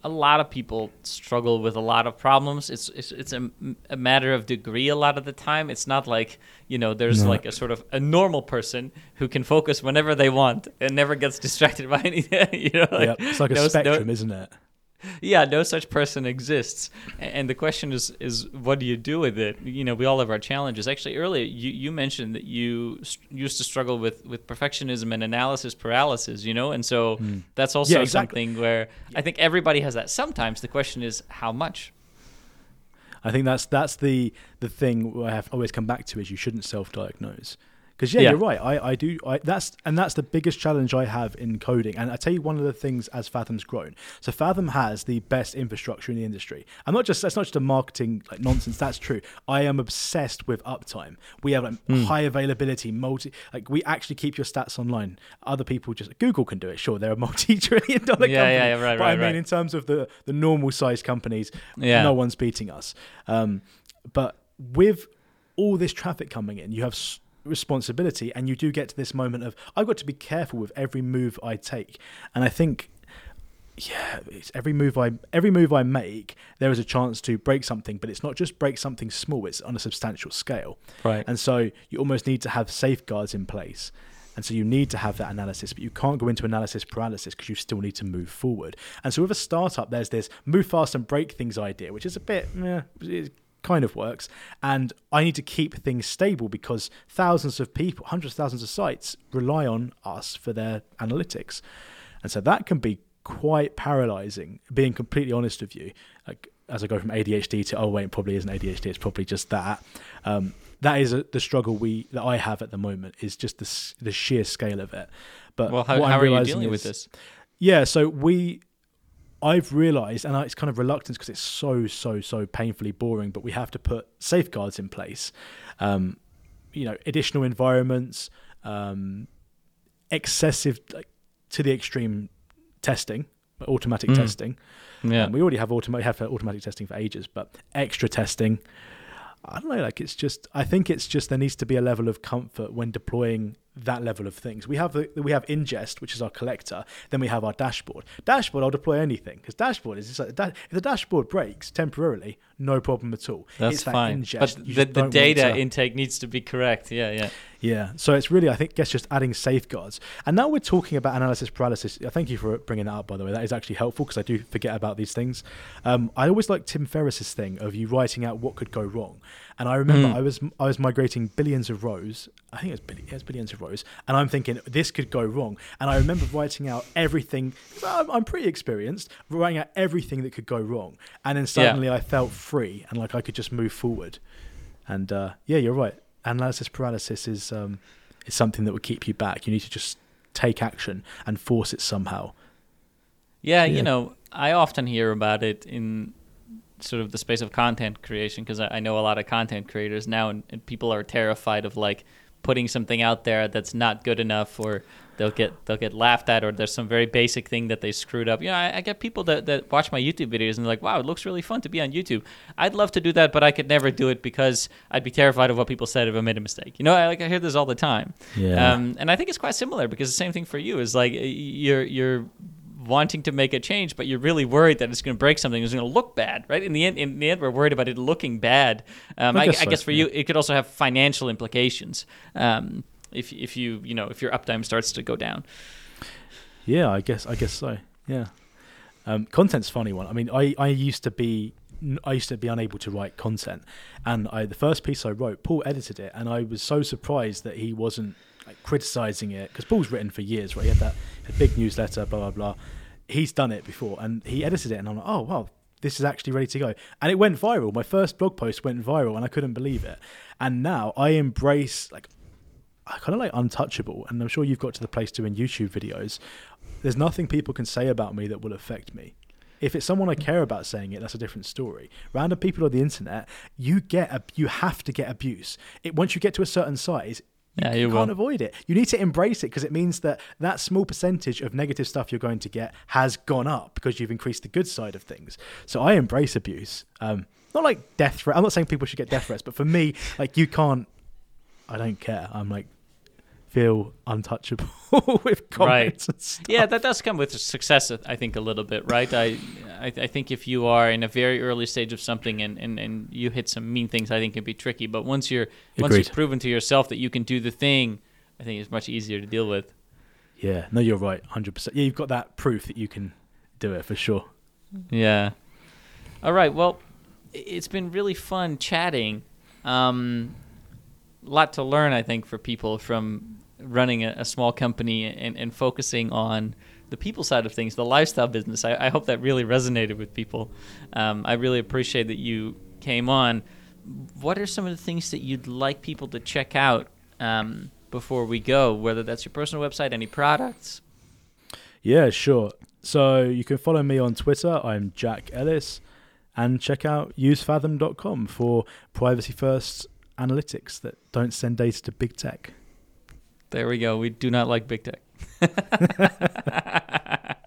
a lot of people struggle with a lot of problems. It's it's it's a, a matter of degree a lot of the time. It's not like you know there's No. like a sort of a normal person who can focus whenever they want and never gets distracted by anything. You know, yeah, it's like a no- no- spectrum, isn't it? Yeah, no such person exists. And the question is, is what do you do with it? You know, we all have our challenges. Actually, earlier you, you mentioned that you s- used to struggle with, with perfectionism and analysis paralysis, you know? And so hmm. that's also. Yeah, exactly. something where I think everybody has that sometimes. The question is how much? I think that's that's the the thing I have always come back to is you shouldn't self-diagnose. Because yeah, Yeah. you're right. I, I do. I, that's and that's the biggest challenge I have in coding. And I tell you one of the things as Fathom's grown. So Fathom has the best infrastructure in the industry. I'm not just that's not just a marketing like nonsense. That's true. I am obsessed with uptime. We have like Hmm. high availability, multi. Like we actually keep your stats online. Other people just Google can do it. Sure, they're a multi-trillion dollar Yeah, company. yeah, yeah, right, but I mean, right. in terms of the the normal size companies, Yeah. no one's beating us. Um, but with all this traffic coming in, you have responsibility, and you do get to this moment of I've got to be careful with every move I take, and I think. Yeah, it's every move I every move I make, there is a chance to break something, but it's not just break something small; it's on a substantial scale. Right. And so you almost need to have safeguards in place. And so you need to have that analysis, but you can't go into analysis paralysis because you still need to move forward. And so with a startup, there's this move fast and break things idea, which is a bit, eh, kind of works. And I need to keep things stable because thousands of people, hundreds of thousands of sites rely on us for their analytics. And so that can be quite paralyzing, being completely honest with you. Like as I go from ADHD to oh wait, it probably isn't ADHD. It's probably just that. Um, that is a, the struggle we that I have at the moment is just the the sheer scale of it. But well, how, how are you dealing with this? Yeah, so we, I've realised, and it's kind of reluctance because it's so so so painfully boring. But we have to put safeguards in place. Um, you know, additional environments, um, excessive like, to the extreme testing, automatic Mm. testing. Yeah. Um, we already have automatic have automatic testing for ages, but extra testing. I don't know. Like it's just. I think it's just there needs to be a level of comfort when deploying that level of things. We have the we have ingest, which is our collector. Then we have our dashboard. Dashboard, I'll deploy anything because dashboard is just like da- if the dashboard breaks temporarily, no problem at all. That's it's that fine. ingest. But the, the data to- intake needs to be correct. Yeah, yeah. yeah. So it's really, I think, guess just adding safeguards. And now we're talking about analysis paralysis. uh, Thank you for bringing that up, by the way. That is actually helpful because I do forget about these things. Um, I always like Tim Ferriss's thing of you writing out what could go wrong. And I remember Mm. I was I was migrating billions of rows. I think it was, it was billions of rows, and I'm thinking this could go wrong. And I remember writing out everything. I'm, I'm pretty experienced, writing out everything that could go wrong. And then suddenly I felt free and like I could just move forward. And uh, yeah, you're right. Analysis paralysis is um, is something that would keep you back. You need to just take action and force it somehow. Yeah, Yeah. you know, I often hear about it in sort of the space of content creation because I, I know a lot of content creators now, and, and people are terrified of like putting something out there that's not good enough, or they'll get they'll get laughed at, or there's some very basic thing that they screwed up. You know, I, I get people that, that watch my YouTube videos and they're like, "Wow, it looks really fun to be on YouTube." I'd love to do that, but I could never do it because I'd be terrified of what people said if I made a mistake. You know, I like I hear this all the time. Yeah. Um, and I think it's quite similar because the same thing for you is like you're you're wanting to make a change, but you're really worried that it's going to break something. It's going to look bad, right? In the end, in the end, we're worried about it looking bad. Um, I I, guess I so, guess for yeah. you, it could also have financial implications. Um, if if you you know if your uptime starts to go down. Yeah, I guess I guess so. Yeah. Um, content's a funny one. I mean, I, I used to be I used to be unable to write content, and I the first piece I wrote, Paul edited it, and I was so surprised that he wasn't like criticizing it because Paul's written for years, right? He had that big newsletter, blah blah blah. He's done it before, and he edited it, and I'm like, oh wow, this is actually ready to go, and it went viral. My first blog post went viral, and I couldn't believe it. And now I embrace like I kind of like untouchable, and I'm sure you've got to the place doing YouTube videos. There's nothing people can say about me that will affect me. If it's someone I care about saying it, that's a different story. Random people on the internet, you get a, you have to get abuse. It once you get to a certain size, yeah, you, you can't avoid it. You need to embrace it because it means that that small percentage of negative stuff you're going to get has gone up because you've increased the good side of things. So I embrace abuse. Um, not like death threat. I'm not saying people should get death threats, but for me, like you can't. I don't care. I'm like feel untouchable with comments right. Yeah, that does come with success, I think, a little bit, right? I, I, I think if you are in a very early stage of something and, and, and you hit some mean things, I think it can be tricky. But once you're once you've proven to yourself that you can do the thing, I think it's much easier to deal with. Yeah, no, you're right, hundred percent. Yeah, you've got that proof that you can do it for sure. Yeah. All right. Well, it's been really fun chatting. Um, lot to learn, I think, for people from running a, a small company and, and focusing on the people side of things, the lifestyle business. I, I hope that really resonated with people. Um, I really appreciate that you came on. What are some of the things that you'd like people to check out um, before we go? Whether that's your personal website, any products? Yeah, sure. So you can follow me on Twitter. I'm Jack Ellis, and check out usefathom.com for privacy first analytics that don't send data to big tech. There we go. We do not like big tech.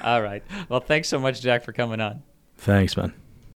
All right. Well, thanks so much, Jack, for coming on. Thanks, man.